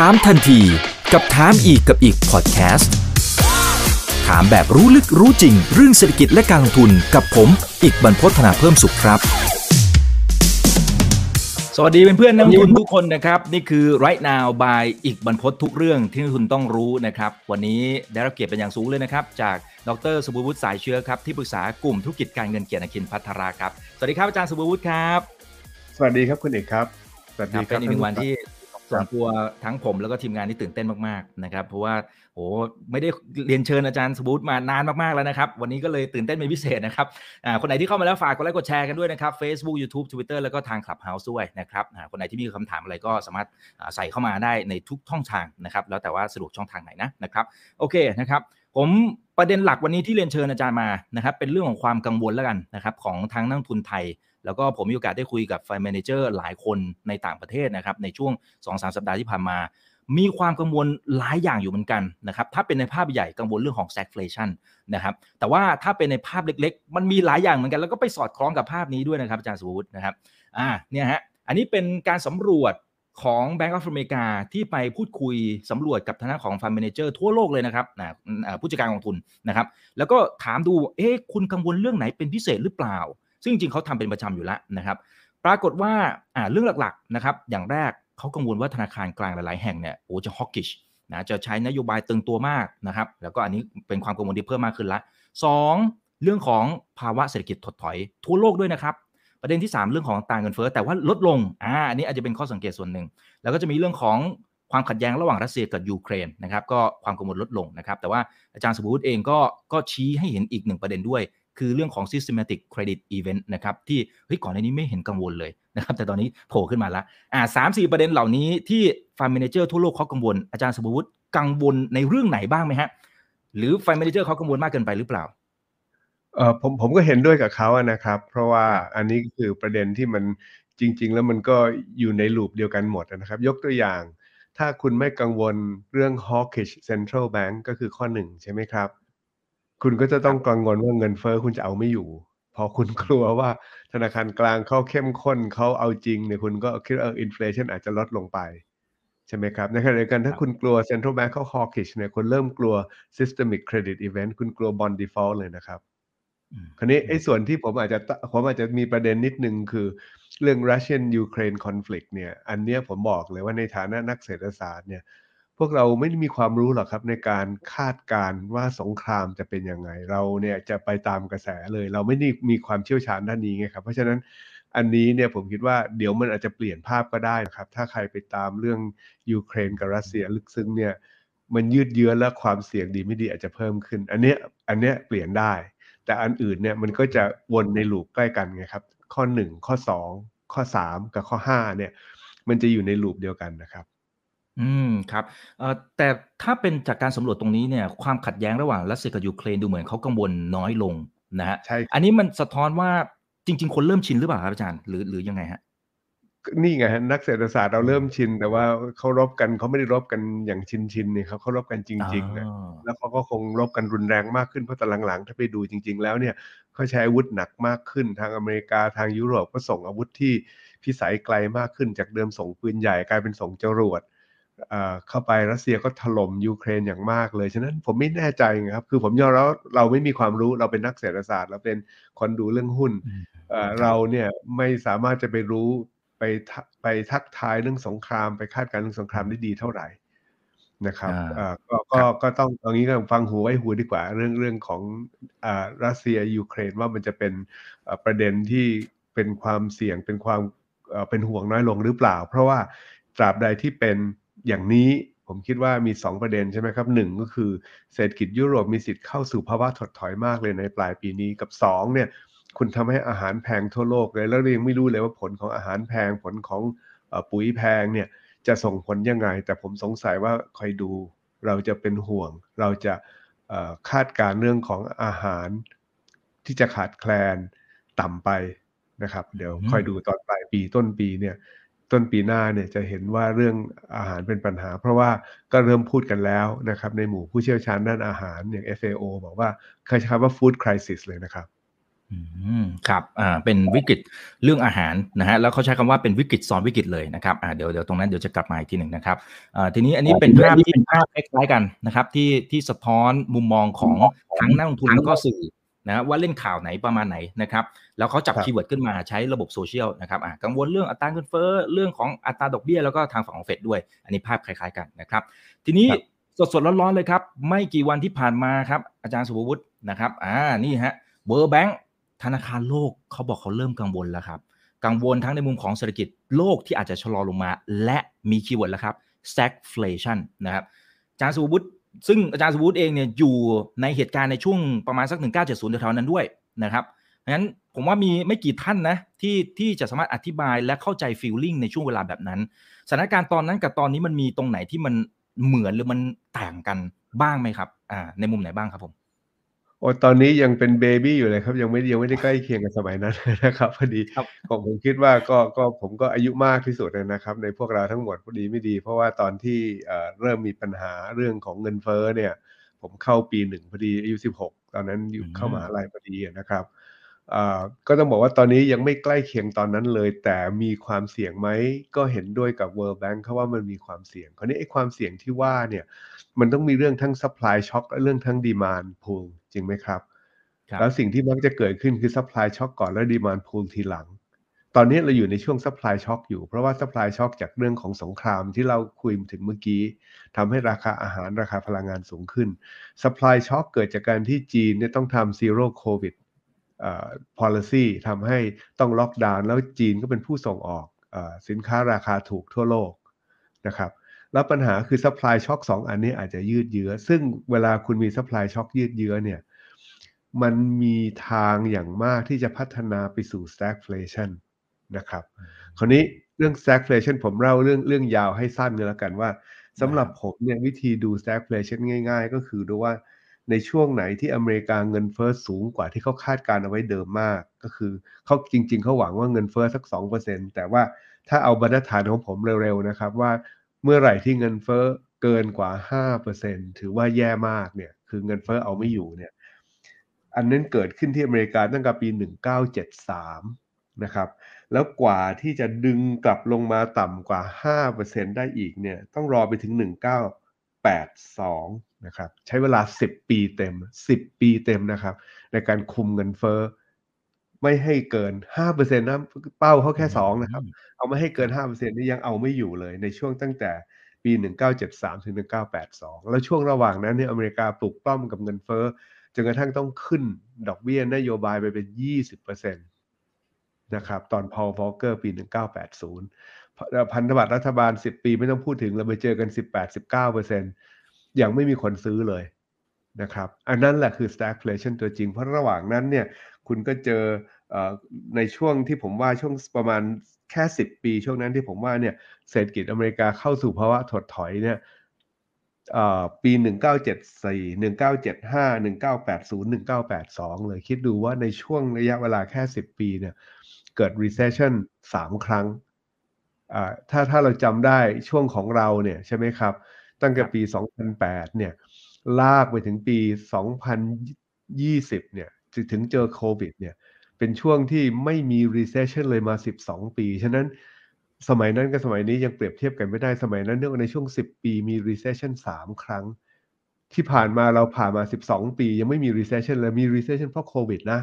ถามทันทีกับถามอีกกับอีกพอดแคสต์ถามแบบรู้ลึกรู้จริง เรื่องเศรษฐกิจและการลงทุนกับผม อีกบรรพฒนาเพิ่มสุขครับ สวัสดีเพื่อนๆนักลงทุนทุกคนนะครับ นี่คือ right now by อีกบรรพททุกเรื่องที่นักลงทุนต้องรู้นะครับ วันนี้ได้รับเกียรติเป็นอย่างสูงเลยนะครับ จากดรสุภวุฒิสายเชื้อครับที่ปรึกษากลุ่มธุรกิจการเงินเกียรติคินพัทราครับสวัสดีครับอาจารย์สุภวุฒิครับ สวัสดีครับคุณเอกครับสวัสครัดีบคเป็รับนอีกหนึ่งวันที่ค ส่รัวนตัวทั้งผมแล้วก็ทีมงานที่ตื่นเต้นมากๆนะครับ เพราะว่าโอ้ไม่ได้เรียนเชิญอาจารย์สบูตมานานมากๆแล้วนะครับ วันนี้ก็เลยตื่นเต้นเป็นพิเศษนะครับคนไหนที่เข้ามาแล้วฝากกดไลค์กดแชร์กันด้วยนะครับ Facebook YouTube Twitter แล้วก็ทาง Clubhouse ด้วยนะครับคนไหนที่มีคำถามอะไรก็สามารถใส่เข้ามาได้ในทุกช่องทางนะครับแล้วแต่ว่าสะดวกช่องทางไหนนะนะครับโอเคนะครับผมประเด็นหลักวันนี้ที่เรียนเชิญอาจารย์มานะครับเป็นเรื่องของความกังวลแล้วกันนะครับของทั้งนักทุนไทย แล้วก็ผมมีโอกาสได้คุยกับไฟแมเนเจอร์หลายคนในต่างประเทศนะครับในช่วง 2-3 สัปดาห์ที่ผ่านมา มีความกังวลหลายอย่างอยู่เหมือนกันนะครับถ้าเป็นในภาพใหญ่กังวลเรื่องของ stagflation นะครับแต่ว่าถ้าเป็นในภาพเล็กๆ มันมีหลายอย่างเหมือนกัน แล้วก็ไปสอดคล้องกับภาพนี้ด้วยนะครับอาจารย์สุวุฒินะครับอ่าเนี่ยฮะอันนี้เป็นการสำรวจของ Bank of America ที่ไปพูดคุยสำรวจกับทางด้าของ Fund Manager ทั่วโลกเลยนะครับนะอ่าผู้จัดการกองทุนนะครับ แล้วก็ถามดู เอ๊ะคุณกังวลเรื่องไหนเป็นพิเศษหรือเปล่า ซึ่งจริงเขาทำเป็นประจำอยู่แล้วนะครับ ปรากฏว่าเรื่องหลักๆนะครับอย่างแรกเขากังวลว่าธนาคารกลางหลายๆแห่งเนี่ยโอ้จะ hawkish นะจะใช้นโยบายตึงตัวมากนะครับ แล้วก็อันนี้เป็นความกังวลที่เพิ่มมากขึ้นละสองเรื่องของภาวะเศรษฐกิจถดถอย ทั่วโลกด้วยนะครับ ประเด็นที่ 3 เรื่องของตรางเงินเฟ้อแต่ว่าลดลงอ่าอันนี้อาจจะเป็นข้อสังเกตส่วนหนึ่ง แล้วก็จะมีเรื่องของความขัดแย้งระหว่างรัสเซียกับยูเครนนะครับก็ความกังวลลดลงนะครับ แต่ว่าอาจารย์สมบูรณ์เองก็ก็ชี้ให้เห็นอีกหนึ่งประเด็นด้วย คือเรื่องของ systematic credit event นะครับที่เฮ้ยก่อนหน้านี้ไม่เห็นกังวลเลยนะครับแต่ตอนนี้โผล่ขึ้นมาแล้วอ่าสามสี่ประเด็นเหล่านี้ที่ฟ u ร์ d เมนเจอร์ทั่วโลกเขากังวลอาจารย์สมบูรณ์กังวลในเรื่องไหนบ้างไหมฮะหรือฟ u ร์ d เมนเจอร์เขากังวลมากเกินไปหรือเปล่าเออผมผมก็เห็นด้วยกับเขาอะนะครับ เพราะว่าอันนี้คือประเด็นที่มันจริง ๆ แล้วมันก็อยู่ใน loop เดียวกันหมดนะครับ ยกตัวอย่าง ถ้าคุณไม่กังวลเรื่อง hawkish central bank ก็คือข้อหนึ่งใช่ไหมครับ คุณก็จะต้องกังวลว่าเงินเฟ้อคุณจะเอาไม่อยู่ พอคุณกลัวว่าธนาคารกลางเขาเข้มข้นเขาเอาจริงเนี่ยคุณก็คิดว่า inflation อาจจะลดลงไป ใช่ไหมครับ ในขณะเดียวกันถ้าคุณกลัว central bank เขา hawkish เนี่ยคุณเริ่มกลัว systemic credit event คุณกลัว bond default เลยนะครับอืมคราวนี้ไอ้ส่วนที่ผมอาจจะตผมอาจจะมีประเด็นนิดนึงคือเรื่อง Russian Ukraine conflict เนี่ย อันเนี้ยผมบอกเลยว่าในฐานะนักเศรษฐศาสตร์เนี่ย พวกเราไม่ได้มีความรู้หรอกครับในการคาดการณ์ว่าสงครามจะเป็นยังไง เราเนี่ยจะไปตามกระแสเลย เราไม่ได้มีความเชี่ยวชาญด้านนี้ไงครับ เพราะฉะนั้นอันนี้เนี่ยผมคิดว่าเดี๋ยวมันอาจจะเปลี่ยนภาพก็ได้นะครับ ถ้าใครไปตามเรื่องยูเครนกับรัสเซียลึกซึ้งเนี่ยมันยืดเยื้อและความเสี่ยงดีไม่ดีอาจจะเพิ่มขึ้น อันเนี้ยอันเนี้ยเปลี่ยนได้ แต่อันอื่นเนี่ยมันก็จะวนในลูปใกล้กันไงครับ ข้อ 1 ข้อ 2 ข้อ 3 กับข้อ5เนี่ยมันจะอยู่ในลูปเดียวกันนะครับ อืม ครับ เอ่อ แต่ถ้าเป็นจากการสำรวจตรงนี้เนี่ย ความขัดแย้งระหว่างรัสเซียกับยูเครนดูเหมือนเขากังวลน้อยลงนะฮะใช่ครับอันนี้มันสะท้อนว่า จริง ๆ คนเริ่มชินหรือเปล่าครับอาจารย์ หรือ หรือยังไงฮะนี่ไงฮะนักเศรษฐศาสตร์เราอืมเริ่มชิน แต่ว่าเขารบกัน เขาไม่ได้รบกันอย่างชินชินๆเนี่ยครับ เขารบกันจริงๆนะอ๋อแล้วเขาก็คงรบกันรุนแรงมากขึ้น เพราะแต่หลัง ๆ ถ้าไปดูจริง ๆ แล้วเนี่ย เขาใช้อาวุธหนักมากขึ้น ทางอเมริกา ทางยุโรปก็ส่งอาวุธที่พิสัยไกลมากขึ้น จากเดิมส่งปืนใหญ่ กลายเป็นส่งจรวด เอ่อเข้าไปรัสเซียก็ถล่มยูเครนอย่างมากเลย ฉะนั้นผมไม่แน่ใจไงครับคือผมยอมรับว่าเราไม่มีความรู้เราเป็นนักเศรษฐศาสตร์ เราเป็นคนดูเรื่องหุ้นอืมเอ่อครับเราเนี่ยไม่สามารถจะไปรู้ไปทะไปทักทายเรื่องสงครามไปคาดการณ์เรื่องสงครามได้ดีเท่าไหร่นะครับอ่าเอ่อก็ครัก็บก็ต้องตรงนี้ก็ฟังหูไว้หูดีกว่า เรื่องเรื่องของอ่ารัสเซียยูเครนว่ามันจะเป็นเอ่อประเด็นที่เป็นความเสี่ยงเป็นความเอ่อเป็นห่วงน้อยลงหรือเปล่า เพราะว่าตราบใดที่เป็น อย่างนี้ผมคิดว่ามี 2 ประเด็นใช่ไหมครับหนึ่งก็คือเศรษฐกิจยุโรปมีสิทธิ์เข้าสู่ภาวะถดถอยมากเลยในปลายปีนี้กับสองเนี่ย คุณทำให้อาหารแพงทั่วโลกเลย แล้วเรายังไม่รู้เลยว่าผลของอาหารแพงผลของเอ่อปุ๋ยแพงเนี่ยจะส่งผลยังไง แต่ผมสงสัยว่าคอยดูเราจะเป็นห่วง เราจะเอ่อคาดการณ์เรื่องของอาหารที่จะขาดแคลนต่ำไปนะครับ เดี๋ยวอืมคอยดูตอนปลายปีต้นปีเนี่ย ต้นปีหน้าเนี่ยจะเห็นว่าเรื่องอาหารเป็นปัญหา เพราะว่าก็เริ่มพูดกันแล้วนะครับ ในหมู่ผู้เชี่ยวชาญด้านอาหารอย่าง FAO บอกว่าเคยใช้คำว่า food crisis เลยนะครับออืมครับอ่าเป็นวิกฤตเรื่องอาหารนะฮะแล้วเขาใช้คำว่าเป็นวิกฤตซ้อนวิกฤตเลยนะครับอ่าเดี๋ยวเดี๋ยวตรงนั้นเดี๋ยวจะกลับมาอีกทีหนึ่งนะครับอ่าทีนี้อันนี้เป็นภาพที่เป็นภาพคล้ายๆกันนะครับที่ที่สะท้อนมุมมองของทั้งนักลงทุนแล้วก็สื่อ นะว่าเล่นข่าวไหนประมาณไหนนะครับแล้วเขาจับ keyword ขึ้นมาใช้ระบบโซเชียลนะครับอ่ากังวลเรื่องอัตราเงินเฟ้อเรื่องของอัตราดอกเบี้ยแล้วก็ทางฝั่งของเฟดด้วย อันนี้ภาพคล้ายๆกันนะครับ ทีนี้สดๆร้อนๆเลยครับ ไม่กี่วันที่ผ่านมาครับ อาจารย์สุภวุฒินะครับอ่านี่ฮะ World Bank ธนาคารโลกเขาบอกเขาเริ่มกังวลแล้วครับ กังวลทั้งในมุมของเศรษฐกิจโลกที่อาจจะชะลอลงมา และมี keyword แล้วครับ stagflation นะครับอาจารย์สุภวุฒิ ซึ่งอาจารย์สุภวุฒิเองเนี่ยอยู่ในเหตุการณ์ในช่วงประมาณสัก 1970แถวๆนั้นด้วยนะครับงั้นผมว่ามีไม่กี่ท่านนะที่ที่จะสามารถอธิบายและเข้าใจ feeling ในช่วงเวลาแบบนั้นสถานการณ์ตอนนั้นกับตอนนี้มันมีตรงไหนที่มันเหมือนหรือมันต่างกันบ้างไหมครับอ่าในมุมไหนบ้างครับผม โอ้ตอนนี้ยังเป็นเบบี้อยู่เลยครับ ยังไม่ยังไม่ได้ใกล้เคียงกับสมัยนั้นนะครับพอดีครับผมผมคิดว่าก็ก็ผมก็อายุมากที่สุดนะครับ ในพวกเราทั้งหมดพอดีไม่ดี เพราะว่าตอนที่เอ่อเริ่มมีปัญหาเรื่องของเงินเฟ้อเนี่ย ผมเข้าปีหนึ่งพอดีอายุ16ตอนนั้นอยู่เข้ามหาลัยพอดีนะครับอ่าก็ต้องบอกว่าตอนนี้ยังไม่ใกล้เคียงตอนนั้นเลย แต่มีความเสี่ยงไหมก็เห็นด้วยกับ World Bank เขาว่ามันมีความเสี่ยง คราวนี้ไอ้ความเสี่ยงที่ว่าเนี่ยมันต้องมีเรื่องทั้ง supply shock และเรื่องทั้ง demand pull จริงไหมครับครับ แล้วสิ่งที่มักจะเกิดขึ้นคือ supply shock ก่อนแล้ว demand pull ทีหลัง ตอนนี้เราอยู่ในช่วง supply shock อยู่ เพราะว่า supply shock จากเรื่องของสงครามที่เราคุยถึงเมื่อกี้ทำให้ราคาอาหารราคาพลังงานสูงขึ้น supply shock เกิดจากการที่จีนเนี่ยต้องทำ zero covid เอ่อ policy ทำให้ต้องล็อกดาวน์แล้วจีนก็เป็นผู้ส่งออกเออสินค้าราคาถูกทั่วโลกนะครับ แล้วปัญหาคือ supply shock สองอันนี้อาจจะยืดเยื้อ ซึ่งเวลาคุณมี supply shock ยืดเยื้อเนี่ย มันมีทางอย่างมากที่จะพัฒนาไปสู่ stagflation นะครับ คราวนี้เรื่อง stagflation ผมเล่าเรื่องเรื่องยาวให้สั้นกันแล้วกันว่าสำหรับผมเนี่ยวิธีดู stagflation ง่าย ๆ ก็คือดูว่าในช่วงไหนที่อเมริกาเงินเฟ้อสูงกว่าที่เขาคาดการณ์เอาไว้เดิมมาก ก็คือเขาจริง ๆเขาหวังว่าเงินเฟ้อสัก 2%แต่ว่าถ้าเอาบรรทัดฐานของผมเร็วๆนะครับว่า เมื่อไหร่ที่เงินเฟ้อเกินกว่า 5%ถือว่าแย่มากเนี่ย คือเงินเฟ้อเอาไม่อยู่เนี่ย อันนั้นเกิดขึ้นที่อเมริกาตั้งแต่ปี 1973 นะครับ แล้วกว่าที่จะดึงกลับลงมาต่ำกว่า 5%ได้อีกเนี่ย ต้องรอไปถึง 1982 นะครับ ใช้เวลา 10 ปีเต็ม 10 ปีเต็มนะครับ ในการคุมเงินเฟ้อ ไม่ให้เกิน5%นะเป้าเขาแค่2นะครับ เอาไม่ให้เกิน5%นี่ยังเอาไม่อยู่เลยในช่วงตั้งแต่ปี 1973 ถึง 1982 แล้วช่วงระหว่างนั้นเนี่ยอเมริกาปลุกปล้อมกับเงินเฟ้อจนกระทั่งต้องขึ้นดอกเบี้ยนโยบายไปเป็น 20%นะครับ ตอนพอลฟอลเกอร์ปี 1980 พันธบัตรรัฐบาล 10 ปีไม่ต้องพูดถึงเราไปเจอกัน 18-19%ยังไม่มีคนซื้อเลยนะครับ อันนั้นแหละคือ stagflation ตัวจริง เพราะระหว่างนั้นเนี่ยคุณก็เจอเออ ในช่วงที่ผมว่าช่วงประมาณแค่ 10 ปี ช่วงนั้นที่ผมว่าเนี่ยเศรษฐกิจอเมริกาเข้าสู่ภาวะถดถอยเนี่ยเอ่อปี 1974 1975 1980 1982 เลยคิดดูว่าในช่วงระยะเวลาแค่ 10 ปีเนี่ยเกิด recession 3 ครั้งอ่าถ้าถ้าเราจำได้ช่วงของเราเนี่ยใช่ไหมครับ ตั้งแต่ปี 2008 เนี่ยลากไปถึงปี 2020 เนี่ยถึงเจอโควิดเนี่ย เป็นช่วงที่ไม่มี recession เลยมา 12 ปี ฉะนั้นสมัยนั้นกับสมัยนี้ยังเปรียบเทียบกันไม่ได้สมัยนั้นเนี่ยในช่วง 10 ปีมี recession 3 ครั้ง ที่ผ่านมาเราผ่านมา 12 ปี ยังไม่มี recession เลยมี recession เพราะโควิดนะ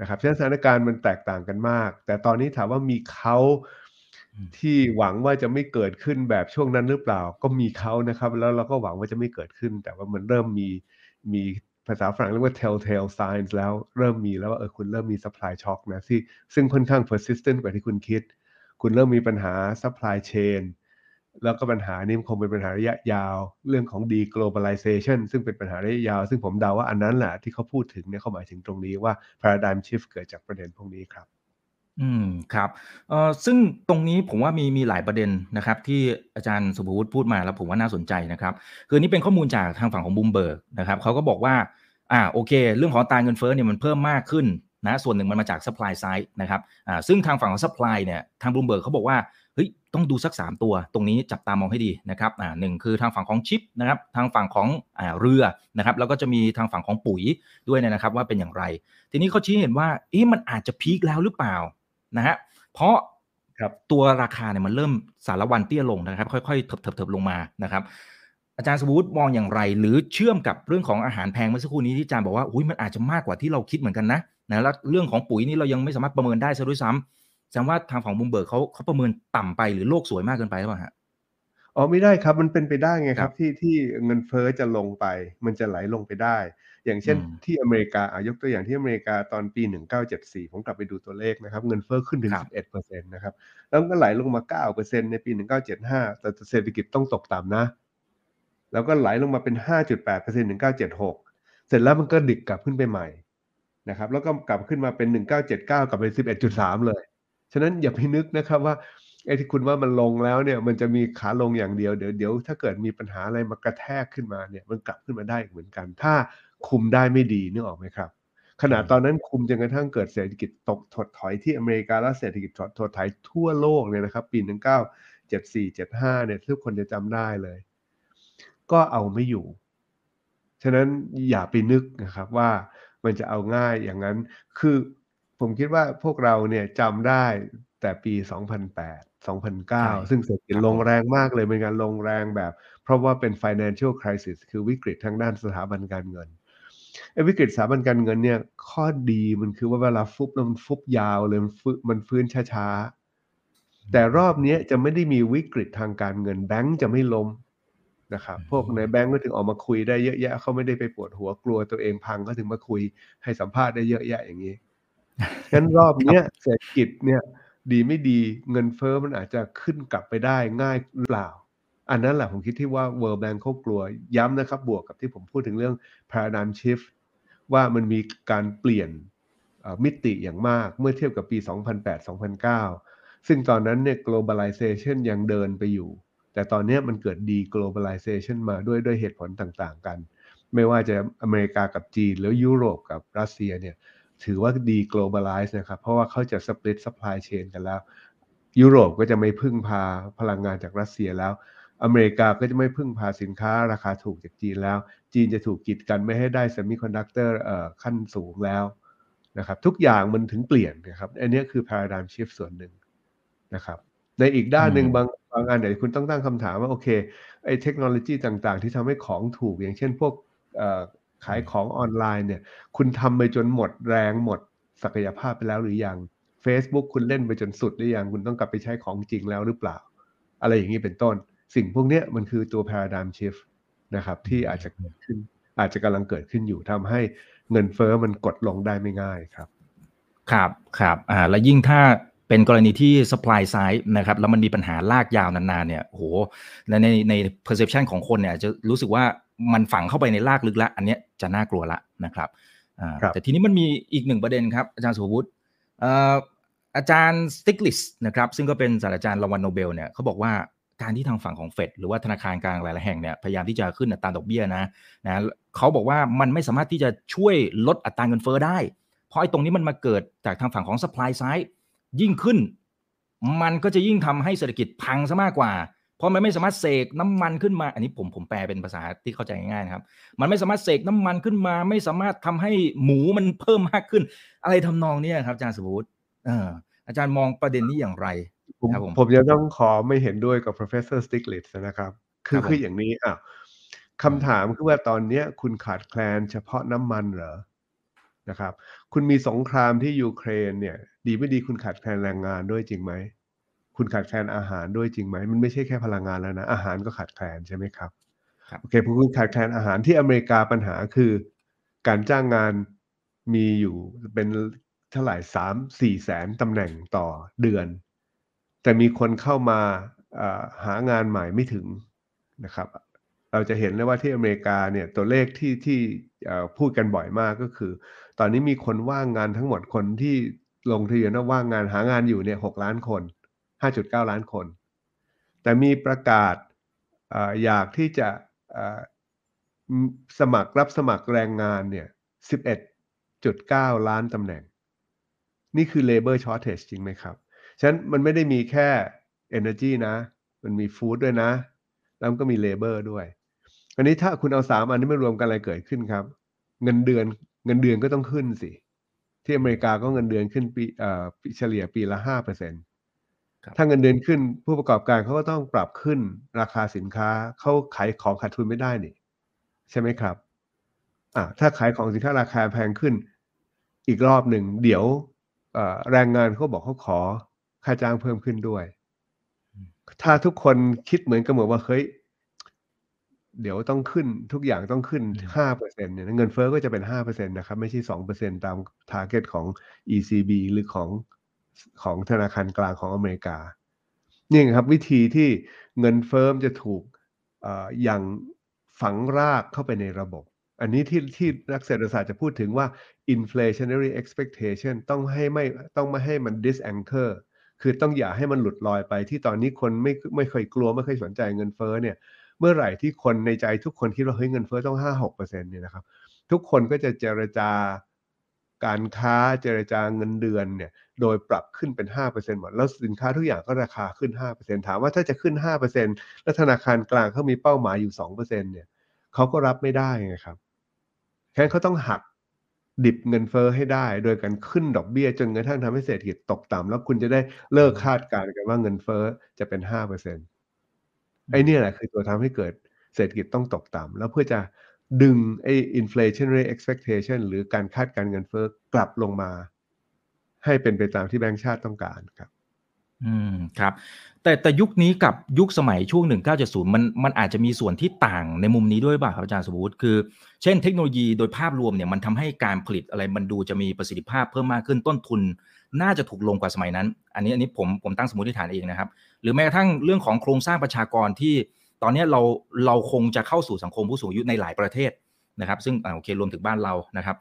นะครับฉะนั้นสถานการณ์มันแตกต่างกันมาก แต่ตอนนี้ถามว่ามีเขาที่หวังว่าจะไม่เกิดขึ้นแบบช่วงนั้นหรือเปล่า ก็มีเขานะครับ แล้วเราก็หวังว่าจะไม่เกิดขึ้น แต่ว่ามันเริ่มมีมี ภาษาฝรั่งเรียกว่า telltale signs แล้วเริ่มมีแล้วว่าเออคุณเริ่มมี supply shock นะที่ซึ่งค่อนข้าง persistent กว่าที่คุณคิด คุณเริ่มมีปัญหา supply chain แล้วก็ปัญหานี้คงเป็นปัญหาระยะยาว เรื่องของ deglobalization ซึ่งเป็นปัญหาระยะยาว ซึ่งผมเดาว่าอันนั้นแหละที่เขาพูดถึงเนี่ยเขาหมายถึงตรงนี้ว่า paradigm shift เกิดจากประเด็นพวกนี้ครับ อืม ครับ เอ่อ ซึ่งตรงนี้ผมว่ามี มีหลายประเด็นนะครับ ที่อาจารย์สุภวุฒิพูดมา แล้วผมว่าน่าสนใจนะครับ คือนี่เป็นข้อมูลจากทางฝั่งของบูมเบิร์กนะครับเขาก็บอกว่า อ่า โอเค เรื่องของอัตราเงินเฟ้อเนี่ยมันเพิ่มมากขึ้นนะ ส่วนหนึ่งมันมาจาก supply side นะครับ อ่า ซึ่งทางฝั่งของ supply เนี่ย ทางบูมเบิร์กเขาบอกว่า เฮ้ย ต้องดูสัก 3 ตัว ตรงนี้จับตามองให้ดีนะครับ อ่าหนึ่งคือทางฝั่งของชิปนะครับ ทางฝั่งของ อ่า เรือ นะครับ แล้วก็จะมีทางฝั่งของปุ๋ยด้วยนะครับ ว่าเป็นอย่างไร ทีนี้เขาชี้เห็นว่า เอ๊ะ มันอาจจะ peak แล้วหรือเปล่า นะฮะเพราะครับตัวราคาเนี่ยมันเริ่มสาละวันเตี้ยลงนะครับ ค่อยๆเถิบเถิบเถิบลงมานะครับ อาจารย์สุภวุฒิมองอย่างไร หรือเชื่อมกับเรื่องของอาหารแพงเมื่อสักครู่นี้ที่อาจารย์บอกว่าอุ้ยมันอาจจะมากกว่าที่เราคิดเหมือนกันนะนะแล้วเรื่องของปุ๋ยนี่เรายังไม่สามารถประเมินได้ซะด้วยซ้ำแสดงว่าทางฝั่งบุมเบิร์กเขาเขาประเมินต่ำไปหรือโลกสวยมากเกินไปหรือเปล่าฮะอ๋อไม่ได้ครับมันเป็นไปได้ไงคครัรับบที่ที่เงินเฟ้อจะลงไป มันจะไหลลงไปได้ อย่างเช่นอืมที่อเมริกาอายกตัวอย่างที่อเมริกาตอนปี 1974 ผมกลับไปดูตัวเลขนะครับ เงินเฟ้อขึ้นถึงครับ11%นะครับ แล้วก็ไหลลงมา 9%ในปี 1975 แต่เศรษฐกิจต้องตกต่ำนะ แล้วก็ไหลลงมาเป็น 5.8%ถึง976 เสร็จแล้วมันก็ดิกกลับขึ้นไปใหม่นะครับ แล้วก็กลับขึ้นมาเป็น 1979 กลับไป 11.3 เลย ฉะนั้นอย่าไปนึกนะครับว่าไอ้ที่คุณว่ามันลงแล้วเนี่ยมันจะมีขาลงอย่างเดียวเดี๋ยวเดี๋ยวถ้าเกิดมีปัญหาอะไรมากระแทกขึ้นมาเนี่ยมันกลับขึ้นมาได้อีกเหมือนกัน ถ้า คุมได้ไม่ดีนึกออกไหมครับขณะตอนนั้นคุมจนกระทั่งเกิดเศรษฐกิจตกถดถอยที่อเมริกาและเศรษฐกิจถดถดถอยทั่วโลกเนี่ยนะครับ ปี1974 75เนี่ยทุกคนจะจำได้เลย ก็เอาไม่อยู่ ฉะนั้นอย่าไปนึกนะครับว่ามันจะเอาง่ายอย่างนั้น คือผมคิดว่าพวกเราเนี่ยจำได้แต่ปี 2008 2009 ซึ่งเศรษฐกิจครับลงแรงมากเลยเป็นการลงแรงแบบ เพราะว่าเป็น financial crisis คือวิกฤตทางด้านสถาบันการเงินไอ้ วิกฤตสถาบันการเงินเนี่ย ข้อดีมันคือว่าเวลาฟุบแล้วมันฟุบยาวเลยมันฟื้นมันฟื้นช้าๆ แต่รอบเนี้ยจะไม่ได้มีวิกฤตทางการเงินแบงก์จะไม่ล้มนะครับพวกในแบงก์ก็ถึงออกมาคุยได้เยอะแยะเขาไม่ได้ไปปวดหัวกลัวตัวเองพังก็ถึงมาคุยให้สัมภาษณ์ได้เยอะแยะอย่างนี้งั้นรอบเนี้ยเศรษฐกิจเนี่ย ดีไม่ดีเงินเฟ้อมันอาจจะขึ้นกลับไปได้ง่ายหรือเปล่า อันนั้นแหละผมคิดที่ว่า World Bank เขากลัวย้ำนะครับ บวกกับที่ผมพูดถึงเรื่อง paradigm shift ว่ามันมีการเปลี่ยนมิติอย่างมากเมื่อเทียบกับปี 2008-2009 ซึ่งตอนนั้นเนี่ย globalization ยังเดินไปอยู่ แต่ตอนนี้มันเกิด deglobalization มาด้วยด้วยเหตุผลต่างๆ กัน ไม่ว่าจะอเมริกากับจีนแล้วยุโรปกับรัสเซียเนี่ยถือว่า deglobalize นะครับ เพราะว่าเขาจะ split supply chain กันแล้ว ยุโรปก็จะไม่พึ่งพาพลังงานจากรัสเซียแล้ว อเมริกาก็จะไม่พึ่งพาสินค้าราคาถูกจากจีนแล้ว จีนจะถูกกีดกันไม่ให้ได้เซมิคอนดักเตอร์ขั้นสูงแล้วนะครับทุกอย่างมันถึงเปลี่ยนนะครับ อันนี้คือ paradigm shift ส่วนหนึ่งนะครับ ในอีกด้านหนึ่งอืมบางบางอันเนี่ยคุณต้องตั้งคำถามว่า โอเคไอ้เทคโนโลยีต่างๆ ที่ทำให้ของถูกอย่างเช่นพวกเอ่อขายของออนไลน์เนี่ย คุณทำไปจนหมดแรงหมดศักยภาพไปแล้วหรือยัง Facebook คุณเล่นไปจนสุดหรือยัง คุณต้องกลับไปใช้ของจริงแล้วหรือเปล่า อะไรอย่างนี้เป็นต้น สิ่งพวกเนี้ยมันคือตัว paradigm shift นะครับ ที่อาจจะเกิดขึ้น อาจจะกำลังเกิดขึ้นอยู่ทำให้เงินเฟ้อมันกดลงได้ไม่ง่ายครับ ครับครับอ่าแล้วยิ่งถ้าเป็นกรณีที่ supply side นะครับ แล้วมันมีปัญหาลากยาวนานๆเนี่ยโอ้โหและในใน perception ของคนเนี่ยอาจจะรู้สึกว่ามันฝังเข้าไปในลากลึกละ อันเนี้ยจะน่ากลัวละนะครับอ่าครับแต่ทีนี้มันมีอีกหนึ่งประเด็นครับอาจารย์สุภวุฒิเอ่ออาจารย์สติกลิสนะครับซึ่งก็เป็นศาสตราจารย์รางวัลโนเบลเนี่ยเขาบอกว่า การที่ทางฝั่งของเฟดหรือว่าธนาคารกลางหลายๆแห่งเนี่ยพยายามที่จะขึ้นอัตราดอกเบี้ยนะนะเขาบอกว่ามันไม่สามารถที่จะช่วยลดอัตราเงินเฟ้อได้ เพราะไอ้ตรงนี้มันมาเกิดจากทางฝั่งของ supply side ยิ่งขึ้น มันก็จะยิ่งทำให้เศรษฐกิจพังซะมากกว่า เพราะมันไม่สามารถเสกน้ำมันขึ้นมา อันนี้ผมผมแปลเป็นภาษาที่เข้าใจง่ายๆนะครับ มันไม่สามารถเสกน้ำมันขึ้นมา ไม่สามารถทำให้หมูมันเพิ่มมากขึ้น อะไรทำนองนี้ครับอาจารย์สมบูรอาจารย์มองประเด็นนี้อย่างไร ผมครับผมผมจะต้องขอไม่เห็นด้วยกับ professor Stiglitz นะครับ คือครับผมคืออย่างนี้อะคำถามคือว่าตอนเนี้ยคุณขาดแคลนเฉพาะน้ำมันเหรอนะครับ คุณมีสงครามที่ยูเครนเนี่ย ดีไม่ดีคุณขาดแคลนแรงงานด้วยจริงไหมคุณขาดแคลนอาหารด้วยจริงไหมมันไม่ใช่แค่พลังงานแล้วนะ อาหารก็ขาดแคลนใช่ไหมครับครับโอเคพอคุณขาดแคลนอาหารที่อเมริกาปัญหาคือ การจ้างงานมีอยู่เป็นเท่าไหร่สามสี่แสนตำแหน่งต่อเดือน แต่มีคนเข้ามาหางานใหม่ไม่ถึงนะครับ เราจะเห็นเลยว่าที่อเมริกาเนี่ยตัวเลขที่ที่พูดกันบ่อยมากก็คือ ตอนนี้มีคนว่างงานทั้งหมดคนที่ลงทะเบียนว่าว่างงานหางานอยู่เนี่ยหกล้านคนห้าจุดเก้าล้านคน แต่มีประกาศออยากที่จะสมัครรับสมัครแรงงานเนี่ยสิบเอ็ดจุดเก้าล้านตำแหน่ง นี่คือ labor shortage จริงไหมครับ ฉะนั้นมันไม่ได้มีแค่ energy นะ มันมี food ด้วยนะ แล้วมันก็มี labor ด้วย อันนี้ถ้าคุณเอาสามอันนี้มารวมกันอะไรเกิดขึ้นครับ เงินเดือนเงินเดือนก็ต้องขึ้นสิ ที่อเมริกาก็เงินเดือนขึ้นปีเอ่อเฉลี่ยปีละห้าเปอร์เซ็นต์ครับถ้าเงินเดือนขึ้นผู้ประกอบการเขาก็ต้องปรับขึ้นราคาสินค้าเขาขายของขาดทุนไม่ได้นี่ ใช่ไหมครับอ่าถ้าขายของสินค้าราคาแพงขึ้น อีกรอบหนึ่งเดี๋ยวเอ่อแรงงานเขาบอกเขาขอ ค่าจ้างเพิ่มขึ้นด้วย ถ้าทุกคนคิดเหมือนกันหมดว่าเฮ้ยเดี๋ยวต้องขึ้นทุกอย่างต้องขึ้นอืมห้าเปอร์เซ็นเนี่ยเงินเฟ้อก็จะเป็นห้าเปอร์เซ็นต์นะครับ ไม่ใช่สองเปอร์เซ็นตามทาร์เก็ตของ ECB หรือของของธนาคารกลางของอเมริกา นี่ไงครับวิธีที่เงินเฟ้อมจะถูกเอ่ออย่างฝังรากเข้าไปในระบบ อันนี้ที่ที่นักเศรษฐศาสตร์จะพูดถึงว่า inflationary expectation ต้องให้ไม่ต้องไม่ให้มัน disanchor คือต้องอย่าให้มันหลุดลอยไปที่ตอนนี้คนไม่ไม่เคยกลัวไม่เคยสนใจเงินเฟ้อเนี่ยเมื่อไหร่ที่คนในใจทุกคนคิดว่าเฮ้ยเงินเฟ้อต้องห้าหกเปอร์เซ็นต์เนี่ยนะครับทุกคนก็จะเจรจาการค้าเจรจาเงินเดือนเนี่ยโดยปรับขึ้นเป็นห้าเปอร์เซ็นต์หมด แล้วสินค้าทุกอย่างก็ราคาขึ้นห้าเปอร์เซ็นต์ถามว่าถ้าจะขึ้นห้าเปอร์เซ็นต์แล้วธนาคารกลางเขามีเป้าหมายอยู่สองเปอร์เซ็นต์เนี่ยเขาก็รับไม่ได้ไงครับแค่เขาต้องหัก ดิบเงินเฟ้อให้ได้ โดยการขึ้นดอกเบี้ย จนกระทั่งทำให้เศรษฐกิจตกต่ำแล้วคุณจะได้เลิกคาดการณ์กันว่าเงินเฟ้อจะเป็นห้าเปอร์เซ็นต์ไอ้นี่แหละคือตัวทำให้เกิดเศรษฐกิจต้องตกต่ำแล้วเพื่อจะดึงไอ้ inflationary expectation หรือการคาดการเงินเฟ้อกลับลงมา ให้เป็นไปตามที่แบงก์ชาติต้องการครับ อืมครับ แต่แต่ยุคนี้กับยุคสมัยช่วง 1970 มันมันอาจจะมีส่วนที่ต่างในมุมนี้ด้วยป่ะครับอาจารย์สมบูรณ์คือ เช่นเทคโนโลยีโดยภาพรวมเนี่ยมันทำให้การผลิตอะไรมันดูจะมีประสิทธิภาพเพิ่มมากขึ้นต้นทุน น่าจะถูกลงกว่าสมัยนั้น อันนี้อันนี้ผมผมตั้งสมมติฐานเองนะครับ หรือแม้กระทั่งเรื่องของโครงสร้างประชากรที่ตอนนี้เราเราคงจะเข้าสู่สังคมผู้สูงอายุในหลายประเทศนะครับ ซึ่งอโอเครวมถึงบ้านเรานะครับ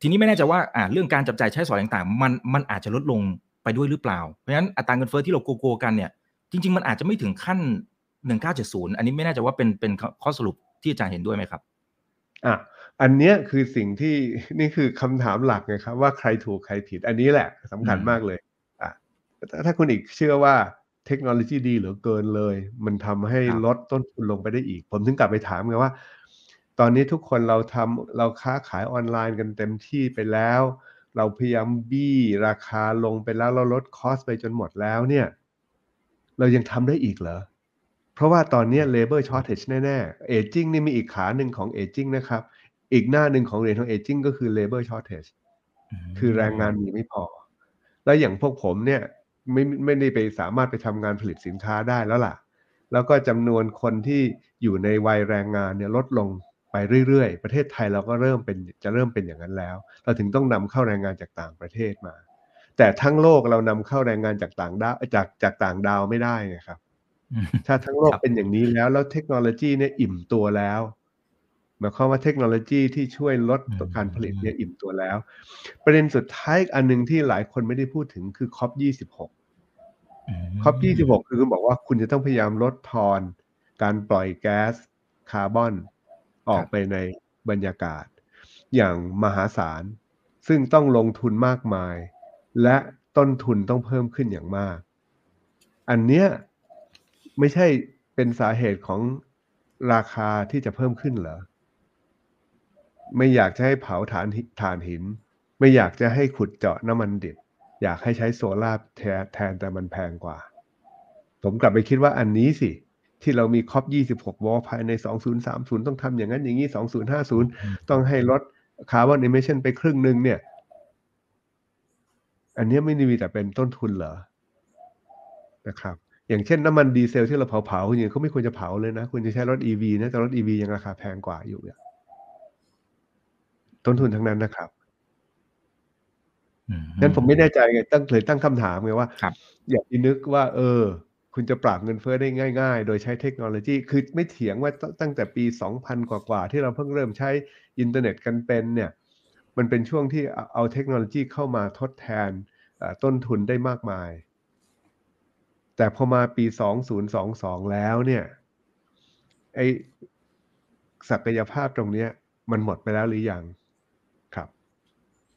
ทีนี้ไม่แน่ใจว่าอ่าเรื่องการจับจ่ายใช้สอยต่างๆ มันมันอาจจะลดลง ไปด้วยหรือเปล่า เพราะฉะนั้นอัตราเงินเฟ้อที่เรากลัวๆกันเนี่ยจริง ๆ มันอาจจะไม่ถึงขั้น 1970 อันนี้ไม่แน่ใจว่าเป็นเป็นข้อสรุปที่อาจารย์เห็นด้วยไหมครับอะอันเนี้ยคือสิ่งที่นี่คือคำถามหลักไงครับ ว่าใครถูกใครผิด อันนี้แหละสำคัญอืมมากเลยอะถ้าถ้าคุณอีกเชื่อว่าเทคโนโลยีดีเหลือเกินเลย มันทำให้ลดต้นทุนลงไปได้อีก ผมถึงกลับไปถามไงว่า ตอนนี้ทุกคนเราทำเราค้าขายออนไลน์กันเต็มที่ไปแล้ว เราพยายามบี้ราคาลงไปแล้วเราลดคอสไปจนหมดแล้วเนี่ย เรายังทำได้อีกเหรอ เพราะว่าตอนเนี้ย labor shortage แน่ๆ aging นี่มีอีกขาหนึ่งของ aging นะครับ อีกหน้าหนึ่งของเหรียญของ aging ก็คือ labor shortage คือแรงงานมีไม่พอ แล้วอย่างพวกผมเนี่ยไม่ไม่ได้ไปสามารถไปทำงานผลิตสินค้าได้แล้วล่ะ แล้วก็จำนวนคนที่อยู่ในวัยแรงงานเนี่ยลดลง ไปเรื่อยๆ ประเทศไทยเราก็เริ่มเป็นจะเริ่มเป็นอย่างนั้นแล้ว เราถึงต้องนำเข้าแรงงานจากต่างประเทศมา แต่ทั้งโลกเรานำเข้าแรงงานจากต่างดาวจากจากต่างดาวไม่ได้ไงครับอืมถ้าทั้งโลกครับเป็นอย่างนี้แล้วแล้วเทคโนโลยีเนี่ยอิ่มตัวแล้วหมายความว่าเทคโนโลยีที่ช่วยลดการผลิตเนี่ยอิ่มตัวแล้ว ประเด็นสุดท้ายอีกอันหนึ่งที่หลายคนไม่ได้พูดถึงคือ COP 26 COP 26คือคุณบอกว่าคุณจะต้องพยายามลดทอน การปล่อยแก๊สคาร์บอน ออกไปในบรรยากาศ อย่างมหาศาล ซึ่งต้องลงทุนมากมาย และต้นทุนต้องเพิ่มขึ้นอย่างมาก อันเนี้ยไม่ใช่เป็นสาเหตุของราคาที่จะเพิ่มขึ้นเหรอ ไม่อยากจะให้เผาถ่านหิถ่านหิน ไม่อยากจะให้ขุดเจาะน้ำมันดิบ อยากให้ใช้โซลาร์แทนแทนแต่มันแพงกว่า ผมกลับไปคิดว่าอันนี้สิ ที่เรามี COP26 วอลภายใน 2030 ต้องทำอย่างนั้นอย่างนี้ 2050 ต้องให้ลด carbon emission ไปครึ่งหนึ่งเนี่ย อันเนี้ยไม่ได้มีแต่เป็นต้นทุนเหรอ นะครับ อย่างเช่นน้ำมันดีเซลที่เราเผาเผาๆอย่างนี้เขาไม่ควรจะเผาเลยนะ ควรจะใช้รถ EV นะ แต่รถ EV ยังราคาแพงกว่าอยู่เนี่ยต้นทุนทั้งนั้นนะครับอืนั้นผมไม่แน่ใจไงตั้งเลยตั้งคำถามไงว่าครับอย่าไปนึกว่า เออ คุณจะปราบเงินเฟ้อได้ง่าย ๆ โดยใช้เทคโนโลยี คือไม่เถียงว่าตั้งแต่ปี 2000 กว่าๆ ที่เราเพิ่งเริ่มใช้อินเทอร์เน็ตกันเป็นเนี่ย มันเป็นช่วงที่เอาเทคโนโลยีเข้ามาทดแทนต้นทุนได้มากมาย แต่พอมาปี 2022 แล้วเนี่ย ไอศักยภาพตรงนี้มันหมดไปแล้วหรือยังครับ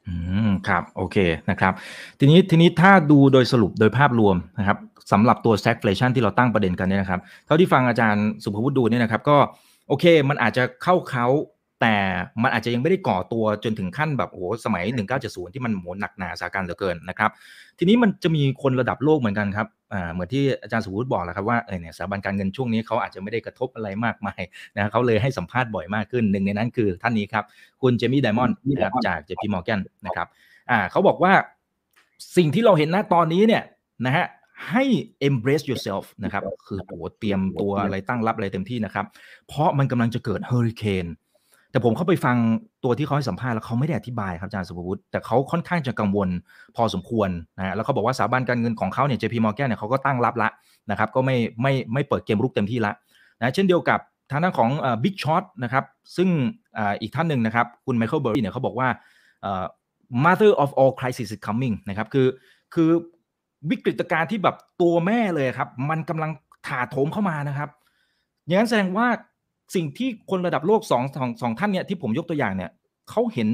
อืมครับ โอเคนะครับ ทีนี้ทีนี้ถ้าดูโดยสรุปโดยภาพรวมนะครับ สำหรับตัว stagflation ที่เราตั้งประเด็นกันเนี่ยนะครับ เท่าที่ฟังอาจารย์สุภวุฒิดูเนี่ยนะครับ ก็โอเค มันอาจจะเข้าเขาแต่มันอาจจะยังไม่ได้ก่อตัวจนถึงขั้นแบบโอ้โหสมัย 1970 ที่มันโหหนักหนาสาการเหลือเกินนะครับ ทีนี้มันจะมีคนระดับโลกเหมือนกันครับอ่าเหมือนที่อาจารย์สุวุฒิบอกแหละครับว่าเออเนี่ยสถาบันการเงินช่วงนี้เขาอาจจะไม่ได้กระทบอะไรมากมายนะเขาเลยให้สัมภาษณ์บ่อยมากขึ้นหนึ่งในนั้นคือท่านนี้ครับ คุณเจมี่ไดมอนด์นะครับจาก JP Morgan นะครับอ่าเขาบอกว่าสิ่งที่เราเห็นณตอนนี้เนี่ยนะฮะ ให้ embrace yourself นะครับ คือโอ้โหเตรียมตัวอะไรตั้งรับอะไรเต็มที่นะครับ เพราะมันกำลังจะเกิดเฮอริเคนแต่ผมเข้าไปฟังตัวที่เขาให้สัมภาษณ์แล้วเขาไม่ได้อธิบายครับอาจารย์สุภวุฒิแต่เขาค่อนข้างจะกังวลพอสมควรนะฮะแล้วเขาบอกว่าสถาบันการเงินของเขาเนี่ย JP Morgan เนี่ยเขาก็ตั้งรับละนะครับ ก็ไม่ไม่ไม่เปิดเกมรุกเต็มที่ละนะเช่นเดียวกับทางด้านของ Big Short นะครับซึ่งอีกท่านหนึ่งนะครับ คุณไมเคิลเบอร์รี่เนี่ยเขาบอกว่า mother of all crisis is coming นะครับคือคือ วิกฤตการณ์ที่แบบตัวแม่เลยครับ มันกำลังถาโถมเข้ามานะครับ อย่างนั้นแสดงว่าสิ่งที่คนระดับโลกสองสองสองท่านเนี่ยที่ผมยกตัวอย่างเนี่ยเขาเห็น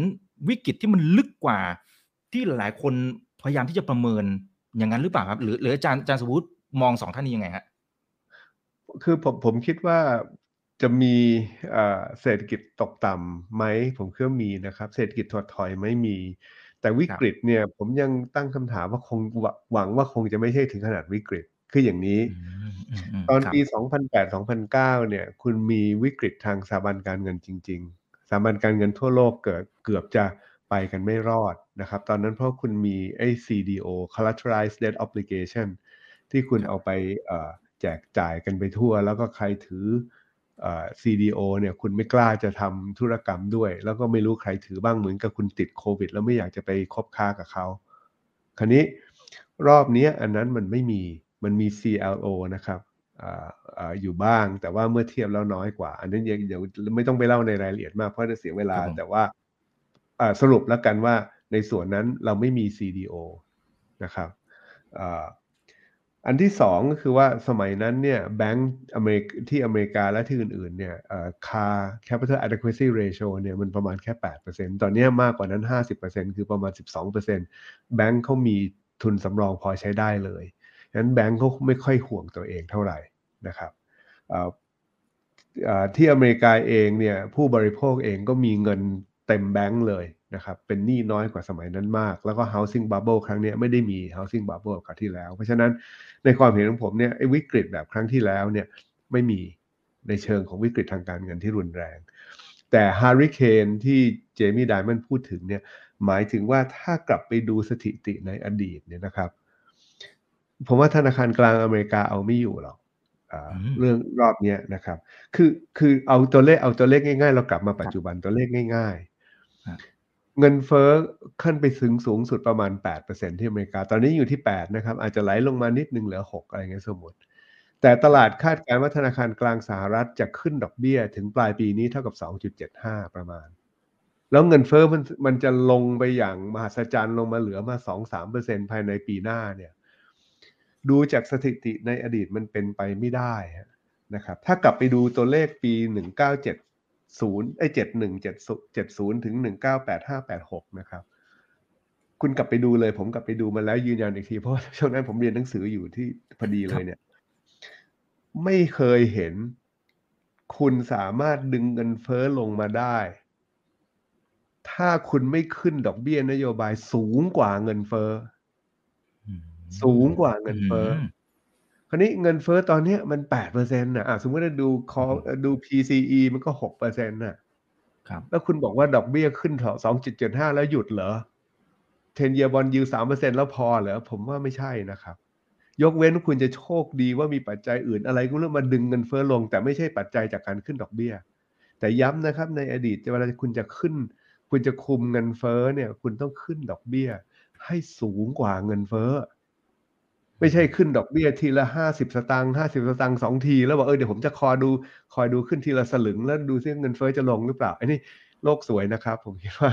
วิกฤตที่มันลึกกว่า ที่หลายคนพยายามที่จะประเมินอย่างนั้นหรือเปล่าครับ หรือหรืออาจารย์อาจารย์สวุฒิมองสองท่านนี้ยังไงฮะคือผมผมคิดว่าจะมีเศรษฐกิจตกต่ำไหมผมคิดว่ามีนะครับ เศรษฐกิจถดถอยไม่มี แต่วิกฤตเนี่ยผมยังตั้งคำถามว่าคงหวังว่าคงจะไม่ใช่ถึงขนาดวิกฤตคืออย่างนี้ ตอนปี 2008-2009 เนี่ย คุณมีวิกฤตทางสถาบันการเงินจริง ๆสถาบันการเงินทั่วโลกเกิดเกือบจะไปกันไม่รอดนะครับ ตอนนั้นเพราะคุณมีไอ้ CDO collateralized debt obligation ที่คุณเอาไปแจกจ่ายกันไปทั่ว แล้วก็ใครถือ CDO เนี่ยคุณไม่กล้าจะทำธุรกรรมด้วย แล้วก็ไม่รู้ใครถือบ้างเหมือนกับคุณติดโควิด แล้วไม่อยากจะไปคบค้ากับเขาคราวนี้รอบนี้อันนั้นมันไม่มีมันมี CLO นะครับอออยู่บ้าง แต่ว่าเมื่อเทียบแล้วน้อยกว่า อันนี้ยังเดี๋ยวไม่ต้องไปเล่าในรายละเอียดมากเพราะจะเสียเวลา แต่ว่าสรุปแล้วกันว่าในส่วนนั้นเราไม่มี CDO นะครับ อันที่สองก็คือว่าสมัยนั้นเนี่ยแบงก์อเมริกที่อเมริกาและที่อื่นๆเนี่ยค่า capital adequacy ratio เนี่ยมันประมาณแค่ 8%ตอนนี้มากกว่านั้น 50%คือประมาณ 12%แบงก์เขามีทุนสำรองพอใช้ได้เลยฉะนั้นแบงก์เขาไม่ค่อยห่วงตัวเองเท่าไหร่นะครับที่อเมริกาเองเนี่ยผู้บริโภคเองก็มีเงิน เต็มแบงก์เลยนะครับ เป็นหนี้น้อยกว่าสมัยนั้นมาก แล้วก็ housing bubble ครั้งนี้ไม่ได้มี housing bubble ครั้งที่แล้ว เพราะฉะนั้นในความเห็นของผมเนี่ยไอ้วิกฤตแบบครั้งที่แล้วเนี่ยไม่มีในเชิงของวิกฤตทางการเงินที่รุนแรง แต่ฮาริเคนที่เจมี่ไดมันพูดถึงเนี่ยหมายถึงว่าถ้ากลับไปดูสถิติในอดีตเนี่ยนะครับ ผมว่าธนาคารกลางอเมริกาเอาไม่อยู่หรอกเรื่องรอบนี้นะครับ คือคือเอาตัวเลขเอาตัวเลขง่ายๆ เรากลับมาปัจจุบันตัวเลขง่ายๆ เงินเฟ้อขึ้นไปถึงสูงสุดประมาณ 8%ที่อเมริกา ตอนนี้อยู่ที่ 8 นะครับ อาจจะไหลลงมานิดนึงเหลือ 6 อะไรเงี้ยสมมติ แต่ตลาดคาดการณ์ว่าธนาคารกลางสหรัฐจะขึ้นดอกเบี้ยถึงปลายปีนี้เท่ากับ 2.75 ประมาณ แล้วเงินเฟ้อมันมันจะลงไปอย่างมหัศจรรย์ลงมาเหลือมา 2-3%ภายในปีหน้าเนี่ย ดูจากสถิติในอดีตมันเป็นไปไม่ได้นะครับ ถ้ากลับไปดูตัวเลขปี 197 1970ไอ้7170ถึง198586นะครับ คุณกลับไปดูเลย ผมกลับไปดูมาแล้วยืนยันอีกที เพราะช่วงนั้นผมเรียนหนังสืออยู่ที่พอดีเลยเนี่ย ไม่เคยเห็น คุณสามารถดึงเงินเฟ้อลงมาได้ ถ้าคุณไม่ขึ้นดอกเบี้ยนโยบายสูงกว่าเงินเฟ้อ สูงกว่าเงินเฟ้อ คราวนี้เงินเฟ้อตอนนี้มันแปดเปอร์เซ็นต์นะสมมติว่าดูคอดู PCE มันก็หกเปอร์เซ็นต์น่ะแล้วคุณบอกว่าดอกเบี้ยขึ้นถอสองจุดเจ็ดห้าแล้วหยุดเหรอเทนเยบอลยูสามเปอร์เซ็นแล้วพอเหรอผมว่าไม่ใช่นะครับ ยกเว้นคุณจะโชคดีว่ามีปัจจัยอื่นอะไรก็เรื่องมาดึงเงินเฟ้อลง แต่ไม่ใช่ปัจจัยจากการขึ้นดอกเบี้ย แต่ย้ำนะครับในอดีตเวลาคุณจะขึ้น คุณจะคุมเงินเฟ้อเนี่ย คุณต้องขึ้นดอกเบี้ย ให้สูงกว่าเงินเฟ้อ ไม่ใช่ขึ้นดอกเบี้ยทีละห้าสิบสตางค์ห้าสิบสตางค์สองที แล้วบอกเออเดี๋ยวผมจะคอยดูคอยดูขึ้นทีละสลึง แล้วดูซิเงินเฟ้อจะลงหรือเปล่าไอ้นี่โลกสวยนะครับ ผมคิดว่า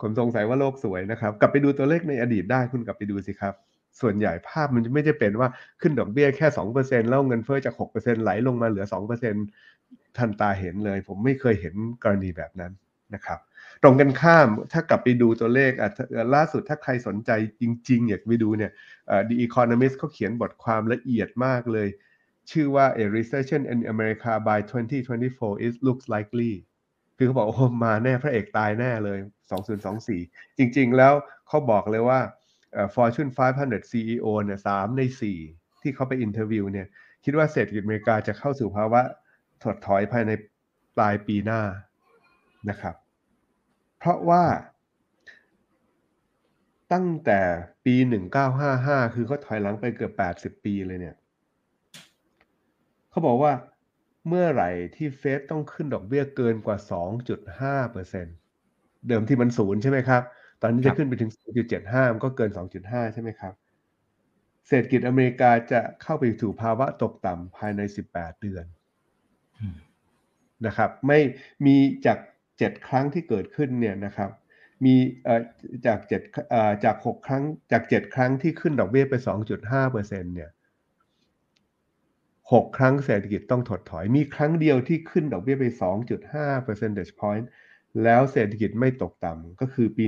ผมสงสัยว่าโลกสวยนะครับ กลับไปดูตัวเลขในอดีตได้คุณกลับไปดูสิครับ ส่วนใหญ่ภาพมันจะไม่ได้เป็นว่าขึ้นดอกเบี้ยแค่สองเปอร์เซ็นแล้วเงินเฟ้อจากหกเปอร์เซ็นไหลลงมาเหลือสองเปอร์เซ็นทันตาเห็นเลย ผมไม่เคยเห็นกรณีแบบนั้นนะครับ ตรงกันข้ามถ้ากลับไปดูตัวเลขล่าสุดถ้าใครสนใจจริง ๆ อยากไปดูเนี่ย The Economist เขาเขียนบทความละเอียดมากเลย ชื่อว่า a recession in America by 2024 is looks likely คือเขาบอกโอ้มาแน่พระเอกตายแน่เลย 2024 จริง ๆ แล้วเขาบอกเลยว่า Fortune 500 CEO เนี่ยสามใน 4 ที่เขาไป interview เนี่ยคิดว่าเศรษฐกิจอเมริกาจะเข้าสู่ภาวะถดถอยภายในปลายปีหน้านะครับ เพราะว่า ตั้งแต่ปี 1955 คือเขาถอยหลังไปเกือบ 80 ปีเลยเนี่ยเขาบอกว่าเมื่อไหร่ที่เฟดต้องขึ้นดอกเบี้ยเกินกว่า 2.5%เดิมที่มันศูนย์ใช่ไหมครับ ตอนนี้จะขึ้นไปถึง2.75 มันก็เกิน 2.5 ใช่ไหมครับ เศรษฐกิจอเมริกาจะเข้าไปสู่ภาวะตกต่ำภายใน 18 เดือนนะครับ ไม่มีจาก 7 ครั้งที่เกิดขึ้นเนี่ยนะครับมีจาก7จาก6ครั้งจาก 7 ครั้งที่ขึ้นดอกเบี้ยไป 2.5%เซ็นเนี่ยหกครั้งเศรษฐกิจต้องถดถอย มีครั้งเดียวที่ขึ้นดอกเบี้ยไป 2.5 percentage point แล้วเศรษฐกิจไม่ตกต่ำก็คือปี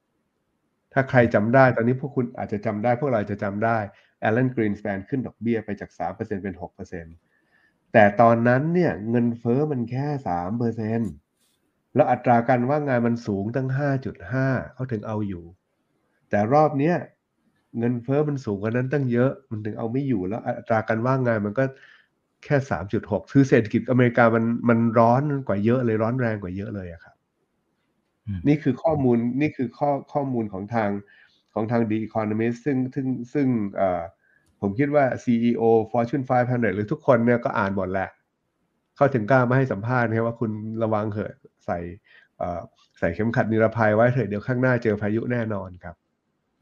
1994 ถ้าใครจำได้ตอนนี้พวกคุณอาจจะจำได้ พวกเราจะจำได้ Alan Greenspan ขึ้นดอกเบี้ยไปจาก 3%เป็น 6% แต่ตอนนั้นเนี่ยเงินเฟอ้อมันแค่3%แล้วอัตราการว่างงานมันสูงตั้ง 5.5 เขาถึงเอาอยู่ แต่รอบเนี้ยเงินเฟอ้อมันสูงกว่านั้นตั้งเยอะ มันถึงเอาไม่อยู่แล้ว อัตราการว่างงานมันก็แค่สามจุดหกคือเศรษฐกิจอเมริกามันมันร้อนกว่าเยอะเลยร้อนแรงกว่าเยอะเลยอะครับ นี่คือข้อมูลนี่คือข้อข้อมูลของทางของทาง The Economist ซึ่งซึ่งซึ่ง ผมคิดว่า CEO Fortune 500 หรือทุกคนเนี่ยก็อ่านหมดแหละ เขาถึงกล้ามาให้สัมภาษณ์นะว่าคุณระวังเหอะใส่ใส่เข็มขัดนิรภัยไว้เถอะเดี๋ยวข้างหน้าเจอพายุแน่นอนครับ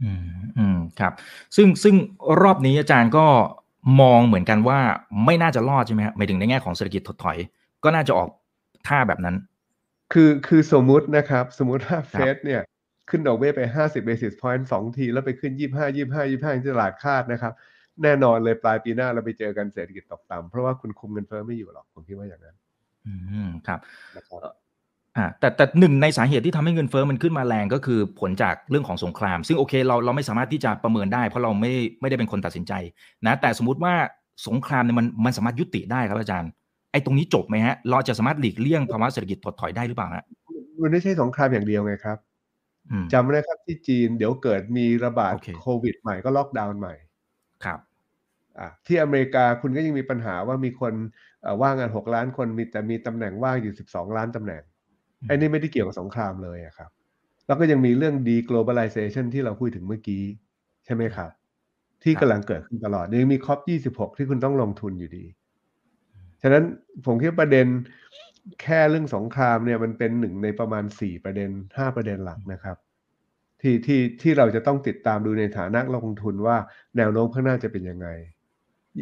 อืมอืมครับ ซึ่งซึ่งรอบนี้อาจารย์ก็มองเหมือนกันว่าไม่น่าจะรอดใช่ไหมครับหมายถึงในแง่ของเศรษฐกิจถดถอย ก็น่าจะออกท่าแบบนั้น คือคือสมมุตินะครับ สมมุติถ้าเฟดเนี่ยขึ้นดอกเบี้ยไป 50 basis point สองที แล้วไปขึ้น 25 25 25ที่ตลาดคาดนะครับ แน่นอนเลยปลายปีหน้าเราไปเจอกันเศรษฐกิจตกต่ำเพราะว่าคุณคุมเงินเฟ้อไม่อยู่หรอกผมคิดว่าอย่างนั้น อืมครับอ่าแต่แต่หนึ่งในสาเหตุที่ทำให้เงินเฟอ้อมันขึ้นมาแรงก็คือผลจากเรื่องของสงคราม ซึ่งโอเคเราเราไม่สามารถที่จะประเมินได้ เพราะเราไม่ไม่ได้เป็นคนตัดสินใจนะแต่สมมุติว่าสงครามเนี่ยมันมันสามารถยุติได้ครับอาจารย์ไอ้ตรงนี้จบไหมฮะ เราจะสามารถหลีกเลี่ยงภาวะเศรษฐกิจถดถอยได้หรือเปล่าฮะมันไม่ใช่สงครามอย่างเดียวไงครับจำได้ครับที่จีนเดี๋ยวเกิดมีระบาดโควิดใหม่ก็ล็อกดาวน์ใหม่ครับอ่า ที่อเมริกาคุณก็ยังมีปัญหาว่ามีคนว่างงานหกล้านคนมีแต่มีตำแหน่งว่างอยู่สิบสองล้านตำแหน่งไอ้นี่ไม่ได้เกี่ยวกับสงครามเลยครับ แล้วก็ยังมีเรื่อง deglobalization ที่เราพูดถึงเมื่อกี้ ใช่ไหมครับ ที่กำลังเกิดขึ้นตลอดยังมีคอป26ที่คุณต้องลงทุนอยู่ดี ฉะนั้นผมคิดประเด็นแค่เรื่องสงครามเนี่ยมันเป็นหนึ่งในประมาณ4ประเด็น5ประเด็นหลักนะครับที่ที่ที่เราจะต้องติดตามดูในฐานะลงทุนว่าแนวโน้มข้างหน้าจะเป็นยังไง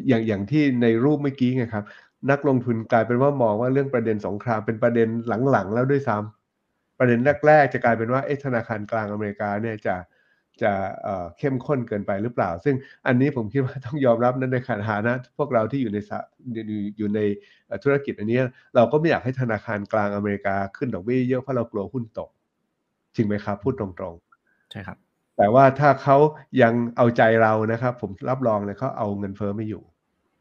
อย่างอย่างที่ในรูปเมื่อกี้ไงครับ นักลงทุนกลายเป็นว่ามองว่าเรื่องประเด็นสงครามเป็นประเด็นหลังๆ แล้วด้วยซ้ำประเด็นแรกๆจะกลายเป็นว่าเอ๊ะธนาคารกลางอเมริกาเนี่ยจะจะเข้มข้นเกินไปหรือเปล่า ซึ่งอันนี้ผมคิดว่าต้องยอมรับนั้นในฐานะ พวกเราที่อยู่ในอยู่ในธุรกิจอันนี้ เราก็ไม่อยากให้ธนาคารกลางอเมริกาขึ้นดอกเบี้ยเยอะเพราะเรากลัวหุ้นตกจริงไหมครับ พูดตรงๆ ใช่ครับ แต่ว่าถ้าเขายังเอาใจเรานะครับ ผมรับรองเลยเขาเอาเงินเฟ้อไม่อยู่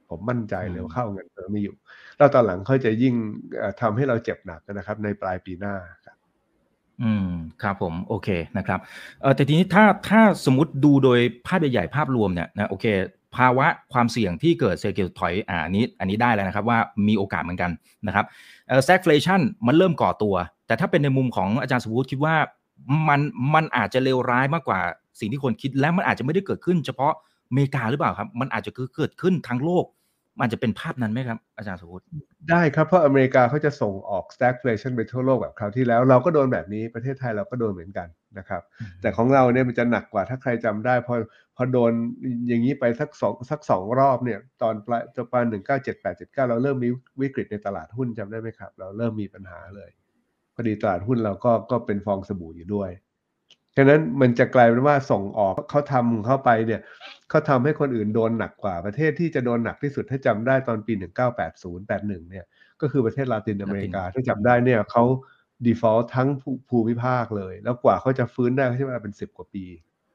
ผมมั่นใจเลยว่าเข้าเงินเฟ้อไม่อยู่ แล้วตอนหลังเขาจะยิ่งทำให้เราเจ็บหนักนะครับ ในปลายปีหน้าครับอืมครับผมโอเคนะครับเออแต่ทีนี้ถ้าถ้าสมมติดูโดยภาพใหญ่ๆภาพรวมเนี่ยนะโอเค ภาวะความเสี่ยงที่เกิดเศรษฐกิจถอยอ่านี้ อันนี้ได้แล้วนะครับว่ามีโอกาสเหมือนกันนะครับเออแซกเฟลชันมันเริ่มก่อตัว แต่ถ้าเป็นในมุมของอาจารย์สมวุฒิคิดว่า มันมันอาจจะเลวร้ายมากกว่าสิ่งที่คนคิดและมันอาจจะไม่ได้เกิดขึ้น เฉพาะอเมริกาหรือเปล่าครับ มันอาจจะเกิดขึ้นทั้งโลก มันจะเป็นภาพนั้นไหมครับ อาจารย์สุวุฒิได้ครับ เพราะอเมริกาเขาจะส่งออก stagflation ไปทั่วโลกแบบคราวที่แล้ว เราก็โดนแบบนี้ประเทศไทยเราก็โดนเหมือนกันนะครับ แต่ของเราเนี่ยมันจะหนักกว่าถ้าใครจำได้พอพอโดนอย่างนี้ไปสักสองสักสองรอบเนี่ยตอนปลายตอนปลายหนึ่งเก้าเจ็ดแปดเจ็ดเก้าเราเริ่มมีวิกฤตในตลาดหุ้นจำได้ไหมครับ เราเริ่มมีปัญหาเลยพ อดีตลาดหุ้นเราก็ก็เป็นฟองสบู่อยู่ด้วยฉะนั้นมันจะกลายเป็นว่าส่งออกเขาทำเข้าไปเนี่ยเขาทำให้คนอื่นโดนหนักกว่าประเทศที่จะโดนหนักที่สุดถ้าจำได้ตอนปี 1980 81เนี่ยก็คือประเทศลาตินอเมริกาถ้าจำได้เนี่ยเขา default ทั้งภูมิภาคเลย แล้วกว่าเขาจะฟื้นได้เขาใช้เวลาเป็นสิบกว่าปี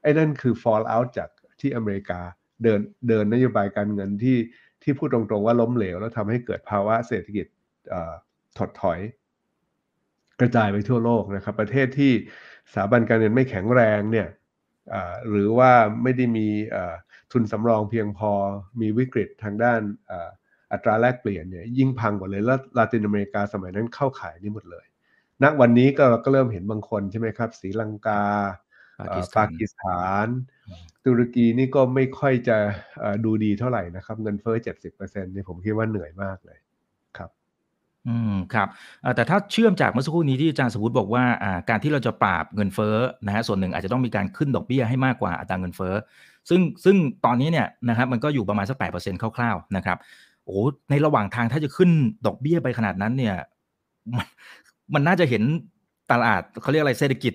ไอ้นั่นคือ fall out จากที่อเมริกาเดินเดินนโยบายการเงินที่ที่พูดตรงๆว่าล้มเหลว แล้วทำให้เกิดภาวะเศรษฐกิจถดถอย กระจายไปทั่วโลกนะครับ ประเทศที่สถาบันการเงินไม่แข็งแรงเนี่ยหรือว่าไม่ได้มีทุนสำรองเพียงพอมีวิกฤตทางด้านอัตราแลกเปลี่ยนเนี่ยยิ่งพังกว่าเลยแล้วลาตินอเมริกาสมัยนั้นเข้าขายนี่หมดเลยณวันนี้ก็เราก็เริ่มเห็นบางคนใช่ไหมครับศรีลังกาปากีสถาน ตุรกีนี่ก็ไม่ค่อยจะดูดีเท่าไหร่นะครับ เงินเฟ้อเจ็ดสิบเปอร์เซ็นต์นี่ผมคิดว่าเหนื่อยมากเลยครับ อืมครับแต่ถ้าเชื่อมจากเมื่อสักครู่นี้ที่อาจารย์สมมติบอกว่าการที่เราจะปราบเงินเฟ้อนะฮะส่วนหนึ่งอาจจะต้องมีการขึ้นดอกเบี้ยให้มากกว่าอัตราเงินเฟ้อซึ่งซึ่งตอนนี้เนี่ยนะครับมันก็อยู่ประมาณสักแปดเปอร์เซ็นต์คร่าวๆนะครับโอ้ในระหว่างทางถ้าจะขึ้นดอกเบี้ยไปขนาดนั้นเนี่ยมันมันน่าจะเห็นตลาดเขาเรียกอะไรเศรษฐกิจ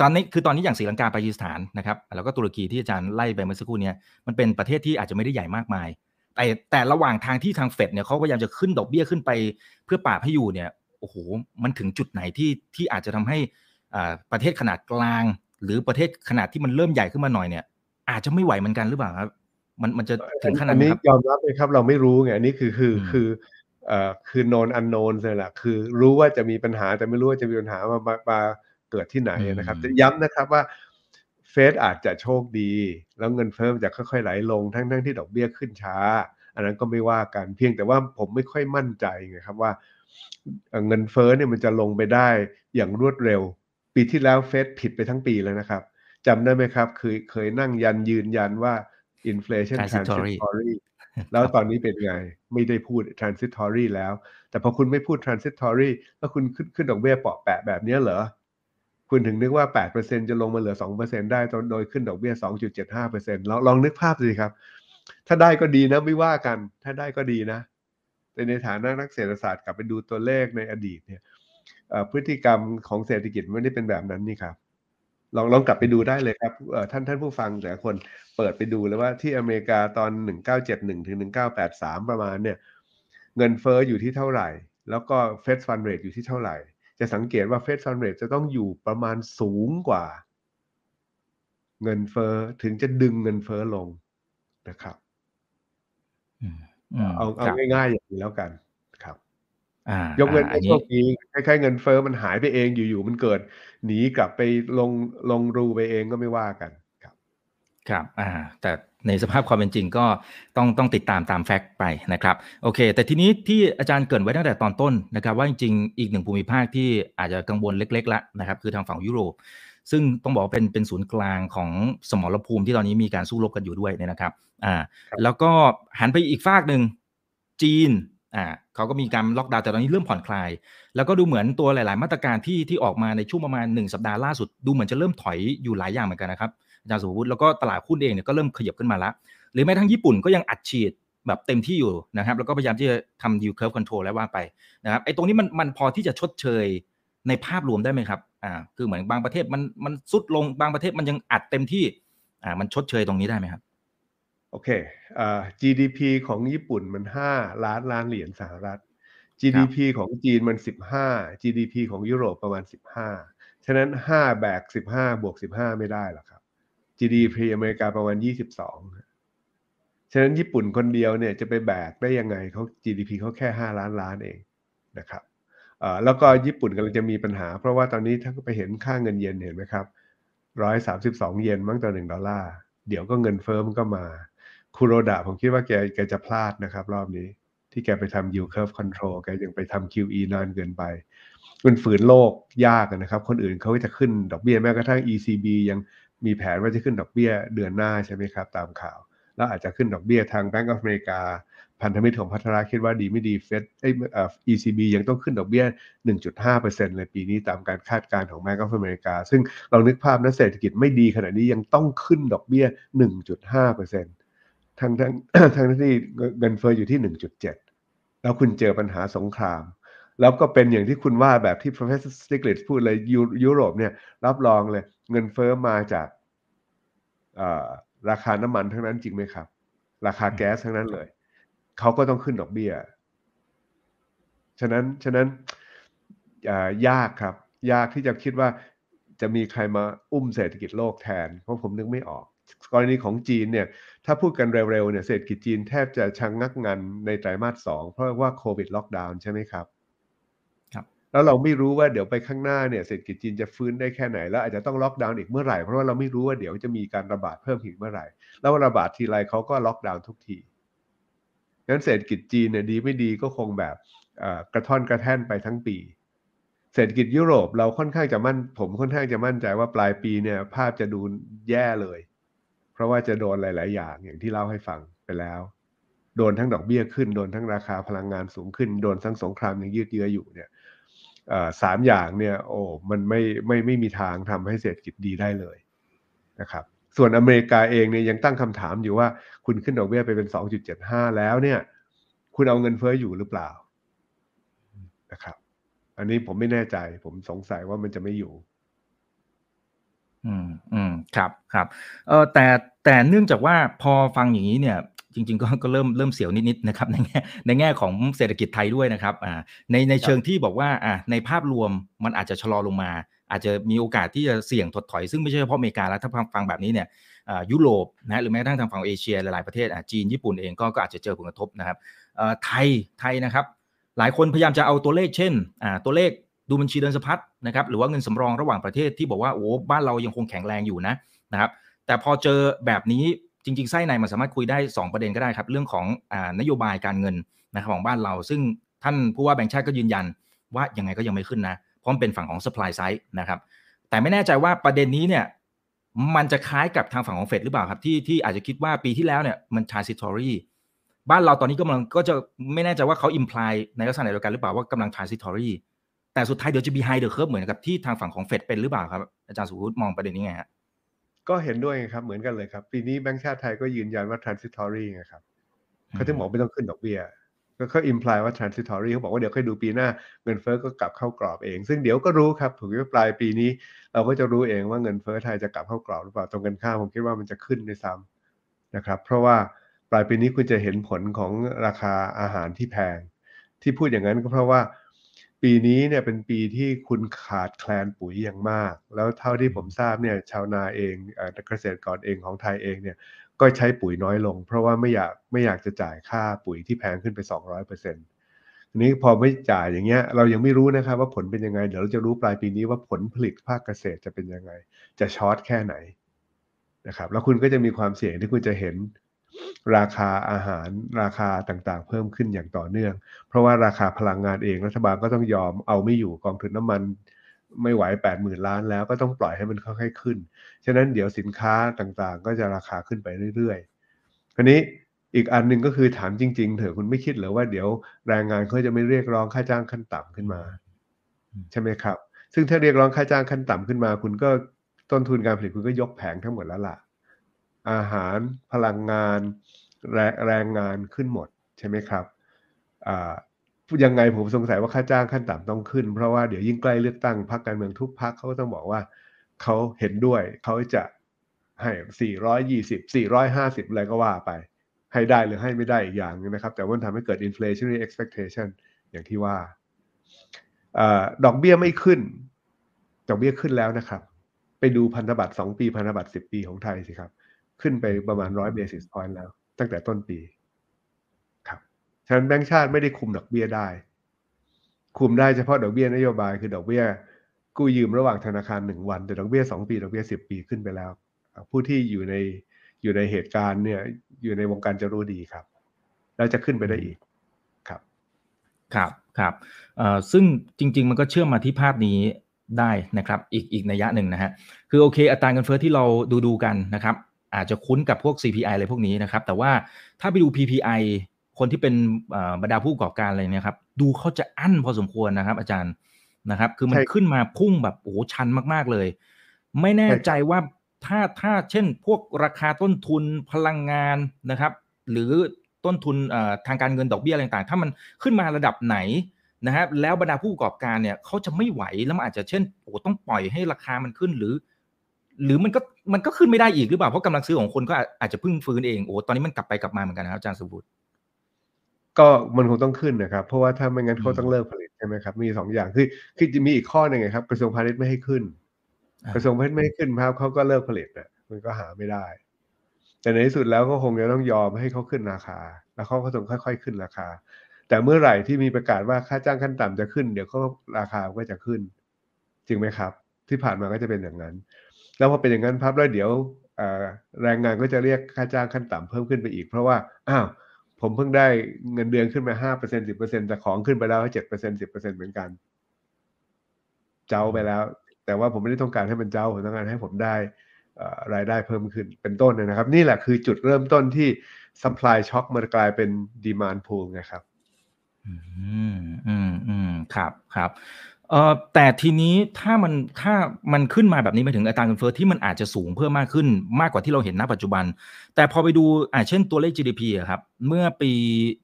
ตอนนี้คือตอนนี้อย่างศรีลังกาปากีสถานนะครับแล้วก็ตุรกีที่อาจารย์ไล่ไปเมื่อสักครู่นี้มันเป็นประเทศที่อาจจะไม่ได้ใหญ่มากมาย แต่แต่ระหว่างทางที่ทางเฟดเนี่ยเขาพยายามจะขึ้นดอกเบี้ยขึ้นไป เพื่อปราบให้อยู่เนี่ยโอ้โหมันถึงจุดไหนที่ที่อาจจะทำให้ประเทศขนาดกลาง หรือประเทศขนาดที่มันเริ่มใหญ่ขึ้นมาหน่อยเนี่ย อาจจะไม่ไหวเหมือนกันหรือเปล่าครับ มันมันจะถึงขนาดนี้ครับยอมรับเลยครับเราไม่รู้ไงอันนี้คือคือคือเอ่อคือ known unknown เลยแหละคือรู้ว่าจะมีปัญหาแต่ไม่รู้ว่าจะมีปัญหามามาเกิดที่ไหนนะครับจะย้ำนะครับว่า เฟดอาจจะโชคดี แล้วเงินเฟ้อจะค่อยๆไหลลงทั้งทั้งที่ดอกเบี้ยขึ้นช้า อันนั้นก็ไม่ว่ากันเพียงแต่ว่าผมไม่ค่อยมั่นใจไงครับว่า เงินเฟ้อเนี่ยมันจะลงไปได้อย่างรวดเร็ว ปีที่แล้วเฟดผิดไปทั้งปีแล้วนะครับจำได้ไหมครับเคยเคยนั่งยันยืนยันว่า inflation transitory แล้วตอนนี้เป็นไง ไม่ได้พูด transitory แล้ว แต่พอคุณไม่พูด transitory แล้วคุณขึ้นขึ้นดอกเบี้ยเปาะแปะแบบนี้เหรอ คุณถึงนึกว่า 8%จะลงมาเหลือ 2%ได้โดยขึ้นดอกเบี้ย 2.75%ลองลองนึกภาพสิครับ ถ้าได้ก็ดีนะไม่ว่ากัน ถ้าได้ก็ดีนะ แต่ในฐานะนักเศรษฐศาสตร์กลับไปดูตัวเลขในอดีตเนี่ยพฤติกรรมของเศรษฐกิจไม่ได้เป็นแบบนั้นนี่ครับ ลองลองกลับไปดูได้เลยครับท่านท่านผู้ฟังแต่คนเปิดไปดูเลยว่าที่อเมริกาตอน 1971ถึง1983 ประมาณเนี่ย เงินเฟอ้ออยู่ที่เท่าไหร่ แล้วก็เฟดฟันเรทอยู่ที่เท่าไหร่ จะสังเกตว่าเฟดฟันเรทจะต้องอยู่ประมาณสูงกว่า เงินเฟอ้อถึงจะดึงเงินเฟอ้อลงนะครับเอาเอาง่ายๆอย่างนี้แล้วกันครับยกเว้นไอ้พวกนี้คล้ายๆเงินเฟอ้อมันหายไปเองอยู่ๆมันเกิด หนีกลับไปลงลงรูไปเองก็ไม่ว่ากันครับ ครับ อ่า แต่ ในสภาพความเป็นจริงก็ต้องต้องติดตามตามแฟกต์ไปนะครับโอเค แต่ทีนี้ที่อาจารย์เกินไว้ตั้งแต่ตอนต้นนะครับ ว่าจริงๆอีกหนึ่งภูมิภาคที่อาจจะกังวลเล็กๆละนะครับ คือทางฝั่งยุโรป ซึ่งต้องบอกเป็นเป็นศูนย์กลางของสมรภูมิที่ตอนนี้มีการสู้รบกันอยู่ด้วยเนี่ยนะครับอ่าแล้วก็หันไปอีกฝากหนึ่งจีนอ่าเขาก็มีการล็อกดาวน์แต่ตอนนี้เริ่มผ่อนคลาย แล้วก็ดูเหมือนตัวหลาย ๆ มาตรการที่ที่ออกมาในช่วงประมาณ1สัปดาห์ล่าสุดดูเหมือนจะเริ่มถอยอยู่หลายอย่างเหมือนกันนะครับ อาจารย์สุภวุฒิแล้วก็ตลาดหุ้นเองเนี่ยก็เริ่มขยับขึ้นมาแล้วหรือแม้ทั้งญี่ปุ่นก็ยังอัดฉีดแบบเต็มที่อยู่นะครับ แล้วก็พยายามที่จะทำ yield curve control แล้วว่าไปนะครับไอ้ตรงนี้มันมันพอที่จะชดเชยในภาพรวมได้ไหมครับอ่าคือเหมือนบางประเทศมันมันซุดลงบางประเทศมันยังอัดเต็มที่อ่ามันชดเชยตรงนี้ได้ไหมครับโอเคอ่า GDP ของญี่ปุ่นมันห้าล้านล้านเหรียญสหรัฐ GDP ของจีนมันสิบห้า GDP ของยุโรปประมาณสิบห้าฉะนั้นห้าแบกสิบห้าบวกสิบห้าไม่ได้หรอกครับ GDP อเมริกาประมาณยี่สิบฉะนั้นญี่ปุ่นคนเดียวเนี่ยจะไปแบกได้ยังไงเขา GDP เขาแค่ห้าล้านล้านเองนะครับแล้วก็ญี่ปุ่นกำลังจะมีปัญหา เพราะว่าตอนนี้ถ้าไปเห็นค่าเงินเยนเห็นไหมครับร้อยสามสิบสองเยนมั้งต่อหนึ่งดอลลาร์เดี๋ยวก็เงินเฟ้อมันก็มาคูโรดะผมคิดว่าแกแกจะพลาดนะครับ รอบนี้ ที่แกไปทำ yield curve control แกยังไปทำ QE นานเกินไปมันฝืนโลกยากนะครับ คนอื่นเขาจะขึ้นดอกเบี้ยแม้กระทั่ง ECB ยัง มีแผนว่าจะขึ้นดอกเบี้ยเดือนหน้าใช่ไหมครับ ตามข่าว แล้วอาจจะขึ้นดอกเบี้ยทาง Bank of America พันธมิตรของพัฒนาคิดว่าดีไม่ดีเฟดเอ่อ ECB ยังต้องขึ้นดอกเบี้ย 1.5%เลยปีนี้ตามการคาดการณ์ของ Bank of America ซึ่งเรานึกภาพนะเศรษฐกิจไม่ดีขนาดนี้ยังต้องขึ้นดอกเบี้ย 1.5%ทั้งทั้งทั้งที่เงินเฟ้ออยู่ที่ 1.7 แล้วคุณเจอปัญหาสงคราม แล้วก็เป็นอย่างที่คุณว่าแบบที่ professor Stiglitz พูดเลยยุโรปเนี่ยรับรองเลย เงินเฟอ้อมาจากราคาน้ำมันทั้งนั้นจริงไหมครับ ราคาแก๊สทั้งนั้นเลย เขาก็ต้องขึ้นดอกเบี้ย ฉะนั้นฉะนั้นยากครับ ยากที่จะคิดว่าจะมีใครมาอุ้มเศรษฐกิจโลกแทน เพราะผมนึกไม่ออก กรณีของจีนเนี่ย ถ้าพูดกันเร็วๆเนี่ยเศรษฐกิจจีนแทบจะชังงักงันในไตรมาสสองเพราะว่าโควิดล็อกดาวน์ใช่ไหมครับ แล้วเราไม่รู้ว่าเดี๋ยวไปข้างหน้าเนี่ยเศรษฐกิจจีนจะฟื้นได้แค่ไหน แล้วอาจจะต้องล็อกดาวน์อีกเมื่อไหร่เพราะว่าเราไม่รู้ว่าเดี๋ยวจะมีการระบาดเพิ่มอีกเมื่อไหร่ แล้วระบาดทีไรเขาก็ล็อกดาวน์ทุกทีงั้นเศรษฐกิจจีนเนี่ยดีไม่ดีก็คงแบบกระท่อนกระแท่นไปทั้งปี เศรษฐกิจยุโรปเราค่อนข้างจะมั่น ผมค่อนข้างจะมั่นใจว่าปลายปีเนี่ยภาพจะดูแย่เลย เพราะว่าจะโดนหลาย ๆ อย่างอย่างที่เล่าให้ฟังไปแล้วโดนทั้งดอกเบี้ยขึ้น โดนทั้งราคาพลังงานสูงขึ้น โดนทั้งสงครามยังยืดเยื้ออยู่เนี่ย สามอย่างเนี่ยโอ้มันไม่ไม่ไม่มีทางทำให้เศรษฐกิจดีได้เลยนะครับส่วนอเมริกาเองเนี่ยยังตั้งคำถามอยู่ว่าคุณขึ้นดอกเบี้ยไปเป็น 2.75 แล้วเนี่ยคุณเอาเงินเฟ้ออยู่หรือเปล่านะครับ อันนี้ผมไม่แน่ใจ ผมสงสัยว่ามันจะไม่อยู่ อืมอืมครับครับเออแต่แต่เนื่องจากว่าพอฟังอย่างนี้เนี่ย จริง ๆ ก็ก็เริ่มเริ่มเสียวนิดๆนะครับในแง่ในแง่ของเศรษฐกิจไทยด้วยนะครับอ่าในในเชิงที่บอกว่าอ่าในภาพรวมมันอาจจะชะลอลงมา อาจจะมีโอกาสที่จะเสี่ยงถดถอย ซึ่งไม่ใช่เฉพาะอเมริกาแล้วถ้าฟังแบบนี้เนี่ยยุโรปนะหรือแม้กระทั่งทางฝั่งเอเชียหลายๆประเทศอ่าจีนญี่ปุ่นเองก็ก็อาจจะเจอผลกระทบนะครับเอ่อไทยไทยนะครับ หลายคนพยายามจะเอาตัวเลขเช่นอ่าตัวเลขดูบัญชีเดินสะพัดนะครับหรือว่าเงินสำรองระหว่างประเทศที่บอกว่าโอ้บ้านเรายังคงแข็งแรงอยู่นะนะครับแต่พอเจอแบบนี้ จริงๆไส้ในมันสามารถคุยได้ 2 ประเด็นก็ได้ครับ เรื่องของอนโยบายการเงินนะครับของบ้านเรา ซึ่งท่านผู้ว่าแบงค์ชาติก็ยืนยันว่ายังไงก็ยังไม่ขึ้นนะ เพราะมันเป็นฝั่งของ supply side นะครับแต่ไม่แน่ใจว่าประเด็นนี้เนี่ยมันจะคล้ายกับทางฝั่งของเฟดหรือเปล่าครับที่ที่อาจจะคิดว่าปีที่แล้วเนี่ยมัน transitory บ้านเราตอนนี้ก็กำลังก็จะไม่แน่ใจว่าเขา imply ในลักษณะเดียวกันหรือเปล่าว่ากำลัง transitory แต่สุดท้ายเดี๋ยวจะ behind the curve เหมือนกับที่ทางฝั่งของเฟดเป็นหรือเปล่าครับอาจารย์สุภุตมองประเด็นนี้ไงฮะ ก็เห็นด้วยครับเหมือนกันเลยครับ ปีนี้แบงก์ชาติไทยก็ยืนยันว่า transitory ไงครับเขาถึงบอกไม่ต้องขึ้นดอกเบี้ยก็เขา imply ว่า transitory เขาบอกว่าเดี๋ยวค่อยดูปีหน้าเงินเฟ้อก็กลับเข้ากรอบเอง ซึ่งเดี๋ยวก็รู้ครับผมว่าปลายปีนี้ เราก็จะรู้เองว่าเงินเฟ้อไทยจะกลับเข้ากรอบหรือเปล่าตรงกันข้ามผมคิดว่ามันจะขึ้นในซ้ำนะครับ เพราะว่าปลายปีนี้คุณจะเห็นผลของราคาอาหารที่แพง ที่พูดอย่างนั้นก็เพราะว่า ปีนี้เนี่ยเป็นปีที่คุณขาดแคลนปุ๋ยอย่างมาก แล้วเท่าที่ผมทราบเนี่ยชาวนาเองเกษตรกรเองของไทยเองเนี่ยก็ใช้ปุ๋ยน้อยลง เพราะว่าไม่อยากไม่อยากจะจ่ายค่าปุ๋ยที่แพงขึ้นไป 200%ทีนี้พอไม่จ่ายอย่างเงี้ยเรายังไม่รู้นะครับว่าผลเป็นยังไง เดี๋ยวเราจะรู้ปลายปีนี้ว่าผลผลิตภาคเกษตรจะเป็นยังไง จะช็อตแค่ไหนนะครับแล้วคุณก็จะมีความเสี่ยงที่คุณจะเห็น ราคาอาหารราคาต่างๆ เพิ่มขึ้นอย่างต่อเนื่อง เพราะว่าราคาพลังงานเองรัฐบาลก็ต้องยอมเอาไม่อยู่กองทุนน้ำมันไม่ไหว 8 0,000 ล้านแล้วก็ต้องปล่อยให้มันค่อยๆขึ้น ฉะนั้นเดี๋ยวสินค้าต่างๆ ก็จะราคาขึ้นไปเรื่อยๆคราวนี้อีกอันหนึ่งก็คือถามจริง ๆ เถอะคุณไม่คิดหรือว่าเดี๋ยวแรงงานเขาจะไม่เรียกร้องค่าจ้างขั้นต่ำขึ้นมา ใช่ไหมครับ ซึ่งถ้าเรียกร้องค่าจ้างขั้นต่ำขึ้นมา คุณก็ต้นทุนการผลิตคุณก็ยกแผงทั้งหมดแล้วล่ะ อาหาร พลังงาน แรแรงงานขึ้นหมดใช่ไหมครับยังไงผมสงสัยว่าค่าจ้างขั้นต่ำต้องขึ้น เพราะว่าเดี๋ยวยิ่งใกล้เลือกตั้งพรรคการเมืองทุกพรรคเขาก็ต้องบอกว่าเขาเห็นด้วยเขาจะให้ 420 450 อะไรก็ว่าไป ให้ได้หรือให้ไม่ได้อีกอย่างนึงนะครับ แต่ว่าทำให้เกิด inflationary expectation อย่างที่ว่าอดอกเบี้ยไม่ขึ้น ดอกเบี้ยขึ้นแล้วนะครับ ไปดูพันธบัตร 2 ปีพันธบัตร 10 ปีของไทยสิครับ ขึ้นไปประมาณร้อยเบสิสพอยต์แล้ว ตั้งแต่ต้นปี ครับฉะนั้นแบงก์ชาติไม่ได้คุมดอกเบี้ยได้ คุมได้เฉพาะดอกเบี้ยนโยบายคือดอกเบี้ยกู้ยืมระหว่างธนาคารหนึ่งวัน แต่ดอกเบี้ยสองปีดอกเบี้ยสิบปีขึ้นไปแล้ว ผู้ที่อยู่ในอยู่ในเหตุการณ์เนี่ยอยู่ในวงการจะรู้ดีครับ แล้วจะขึ้นไปได้อีกครับ ครับครับซึ่งจริง ๆ มันก็เชื่อมมาที่ภาพนี้ได้นะครับ อีกอีกนัยยะหนึ่งนะฮะคือโอเค อัตราเงินเฟ้อที่เราดูดูกันนะครับ อาจจะคุ้นกับพวก CPI อะไรพวกนี้นะครับ แต่ว่าถ้าไปดู PPI คนที่เป็นบรรดาผู้ประกอบการอะไรเนี่ยครับ ดูเขาจะอั้นพอสมควรนะครับ อาจารย์นะครับ คือมันขึ้นมาพุ่งแบบโอ้โหชันมากๆเลย ไม่แน่ใจว่าถ้าถ้าเช่นพวกราคาต้นทุนพลังงานนะครับ หรือต้นทุนทางการเงินดอกเบี้ยอะไรต่างๆ ถ้ามันขึ้นมาระดับไหนนะครับแล้วบรรดาผู้ประกอบการเนี่ยเขาจะไม่ไหวแล้วมันอาจจะเช่นโอ้ต้องปล่อยให้ราคามันขึ้นหรือ หรือมันก็มันก็ขึ้นไม่ได้อีกหรือเปล่าเพราะกำลังซื้อของคนก็อาจจะพึ่งฟื้นเองโอ้ตอนนี้มันกลับไปกลับมาเหมือนกันนะครับอาจารย์สุบุตรก็มันคงต้องขึ้นนะครับ เพราะว่าถ้าไม่งั้นเขาต้องเลิกผลิตใช่ไหมครับ มีสองอย่างคือคือจะมีอีกข้อหนึ่งไงครับ กระทรวงพาณิชย์ไม่ให้ขึ้นอ่ากระทรวงพาณิชย์ไม่ให้ขึ้นครับเขาก็เลิกผลิตนะมันก็หาไม่ได้ แต่ในที่สุดแล้วก็คงจะต้องยอมให้เขาขึ้นราคา แล้วเขาก็ต้องค่อย ๆ ขึ้นราคา แต่เมื่อไหร่ที่มีประกาศว่าค่าจ้างขั้นต่ำจะขึ้น เดี๋ยวก็ราคาก็จะขึ้น จริงไหมครับ ที่ผ่านมาก็จะเป็นอย่างนั้น แล้วพอเป็นอย่างนั้นพับแล้วเดี๋ยวแรงงานก็จะเรียกค่าจ้างขั้นต่ำเพิ่มขึ้นไปอีก เพราะว่าอ้าวผมเพิ่งได้เงินเดือนขึ้นมาห้าเปอร์เซ็นสิบเปอร์เซ็นแต่ของขึ้นไปแล้วเจ็ดเปอร์เซ็นสิบเปอร์เซ็นเหมือนกัน เจ้าไปแล้ว แต่ว่าผมไม่ได้ต้องการให้มันเจ้าผมต้องการให้ผมได้รายได้เพิ่มขึ้นเป็นต้นนะครับ นี่แหละคือจุดเริ่มต้นที่ supply shock มันกลายเป็น demand pool ไงครับ อืมอืมอืมครับครับ เอ่อแต่ทีนี้ถ้ามันถ้ามันขึ้นมาแบบนี้ไปถึงอัตราเงินเฟ้อที่มันอาจจะสูงเพิ่มมากขึ้นมากกว่าที่เราเห็นณปัจจุบัน แต่พอไปดูอ่าเช่นตัวเลข GDP อะครับเมื่อปี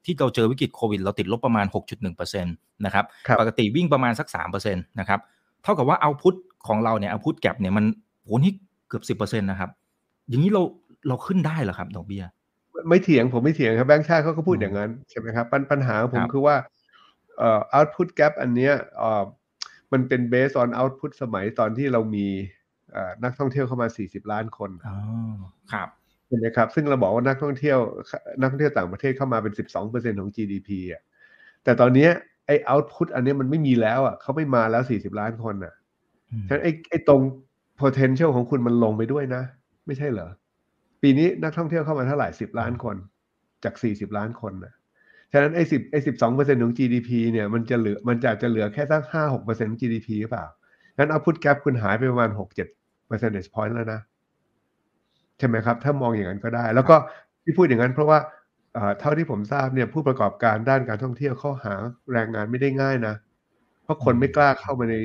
ที่เราเจอวิกฤตโควิด เราติดลบประมาณ 6.1%นะครับครับปกติวิ่งประมาณสัก3%นะครับเท่ากับว่าเอาพุทของเราเนี่ยเอาพุทแกรเนี่ยมันโหนี่เกือบ10%นะครับอย่างนี้เราเราขึ้นได้เหรอครับดอกเบี้ยไม่เถียงผมไม่เถียงครับแบงค์ชาติเขาก็พูดอืมอย่างนั้นใช่ไหมครับปัญปัญหาของผมครับคือว่าเอ่อ output gap อันเนี้ยเอ่อ มันเป็น based on output สมัยตอนที่เรามีเอ่อนักท่องเที่ยวเข้ามา 40 ล้านคนอ๋อครับใช่ไหมครับ ซึ่งเราบอกว่านักท่องเที่ยวนักท่องเที่ยวต่างประเทศเข้ามาเป็น 12%ของ GDP อะแต่ตอนเนี้ยไอ้ output อันเนี้ยมันไม่มีแล้วอะเขาไม่มาแล้ว 40 ล้านคนอะอืมฉะนั้นไอ้ไอ้ตรง potential ของคุณมันลงไปด้วยนะ ไม่ใช่เหรอ ปีนี้นักท่องเที่ยวเข้ามาเท่าไหร่ 10 ล้านคน จาก 40 ล้านคนนะ ฉะนั้นไอ้สิบไอ้สิบสองเปอร์เซ็นต์ของ GDP เนี่ยมันจะเหลือมันจะจะเหลือแค่สักห้าหกเปอร์เซ็นต์ของ GDP หรือเปล่างั้นเอาพุทแก p คุณหายไปประมาณหกเจ็ด percentage point แล้วนะ ใช่ไหมครับ ถ้ามองอย่างนั้นก็ได้ แล้วก็ที่พูดอย่างนั้นเพราะว่าเอ่อเท่าที่ผมทราบเนี่ยผู้ประกอบการด้านการท่องเที่ยวเขาหาแรงงานไม่ได้ง่ายนะ เพราะคนไม่กล้าเข้ามาใน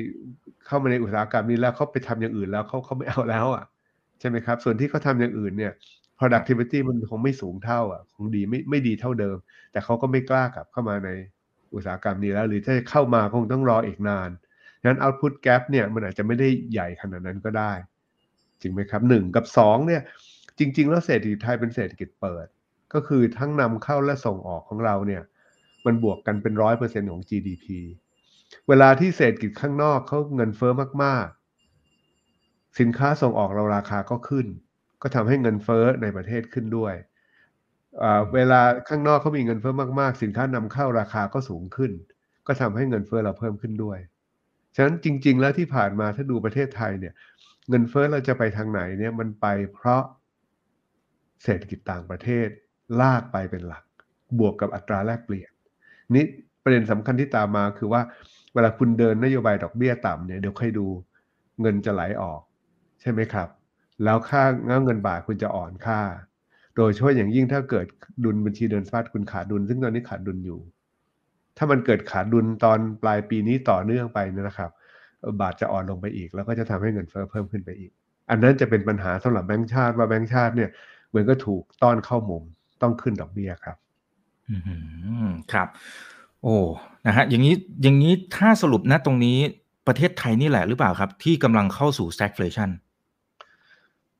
เข้ามาในอุตสาหกรรมนี้แล้วเขาไปทำอย่างอื่นแล้วเขาเขาไม่เอาแล้วอะใช่ไหมครับ ส่วนที่เขาทำอย่างอื่นเนี่ย productivity มันคงไม่สูงเท่าอะคงดีไม่ไม่ดีเท่าเดิม แต่เขาก็ไม่กล้ากลับเข้ามาในอุตสาหกรรมนี้แล้ว หรือถ้าเข้ามาคงต้องรออีกนานฉะนั้น output gap เนี่ยมันอาจจะไม่ได้ใหญ่ขนาดนั้นก็ได้ จริงไหมครับหนึ่งกับสองเนี่ยจริง ๆ แล้วเศรษฐกิจไทยเป็นเศรษฐกิจเปิด ก็คือทั้งนำเข้าและส่งออกของเราเนี่ยมันบวกกันเป็นร้อยเปอร์เซ็นของ GDP เวลาที่เศรษฐกิจข้างนอกเขาเงินเฟ้อมากๆ สินค้าส่งออกเราราคาก็ขึ้น ก็ทำให้เงินเฟ้อในประเทศขึ้นด้วยเวลาข้างนอกเขามีเงินเฟ้อมากๆ สินค้านำเข้าราคาก็สูงขึ้น ก็ทำให้เงินเฟ้อเราเพิ่มขึ้นด้วย ฉะนั้นจริง ๆ แล้วที่ผ่านมาถ้าดูประเทศไทยเนี่ย เงินเฟ้อเราจะไปทางไหนเนี่ยมันไปเพราะเศรษฐกิจต่างประเทศลากไปเป็นหลัก บวกกับอัตราแลกเปลี่ยนนี่ประเด็นสำคัญที่ตามมาคือว่าเวลาคุณเดินนโยบายดอกเบี้ยต่ำเนี่ยเดี๋ยวค่อยดูเงินจะไหลออก ใช่ไหมครับ แล้วค่าเงินบาทคุณจะอ่อนค่า โดยเฉพาะอย่างยิ่งถ้าเกิดดุลบัญชีเดินสะพัดคุณขาดดุล ซึ่งตอนนี้ขาดดุลอยู่ ถ้ามันเกิดขาดดุลตอนปลายปีนี้ต่อเนื่องไปนะครับ บาทจะอ่อนลงไปอีก แล้วก็จะทำให้เงินเฟ้อเพิ่มขึ้นไปอีก อันนั้นจะเป็นปัญหาสำหรับแบงก์ชาติว่าแบงก์ชาติเนี่ยเหมือนก็ถูกต้อนเข้ามุมต้องขึ้นดอกเบี้ยครับอืมครับ โอ้นะฮะอย่างนี้อย่างนี้ถ้าสรุปนะตรงนี้ประเทศไทยนี่แหละหรือเปล่าครับ ที่กำลังเข้าสู่ stagflation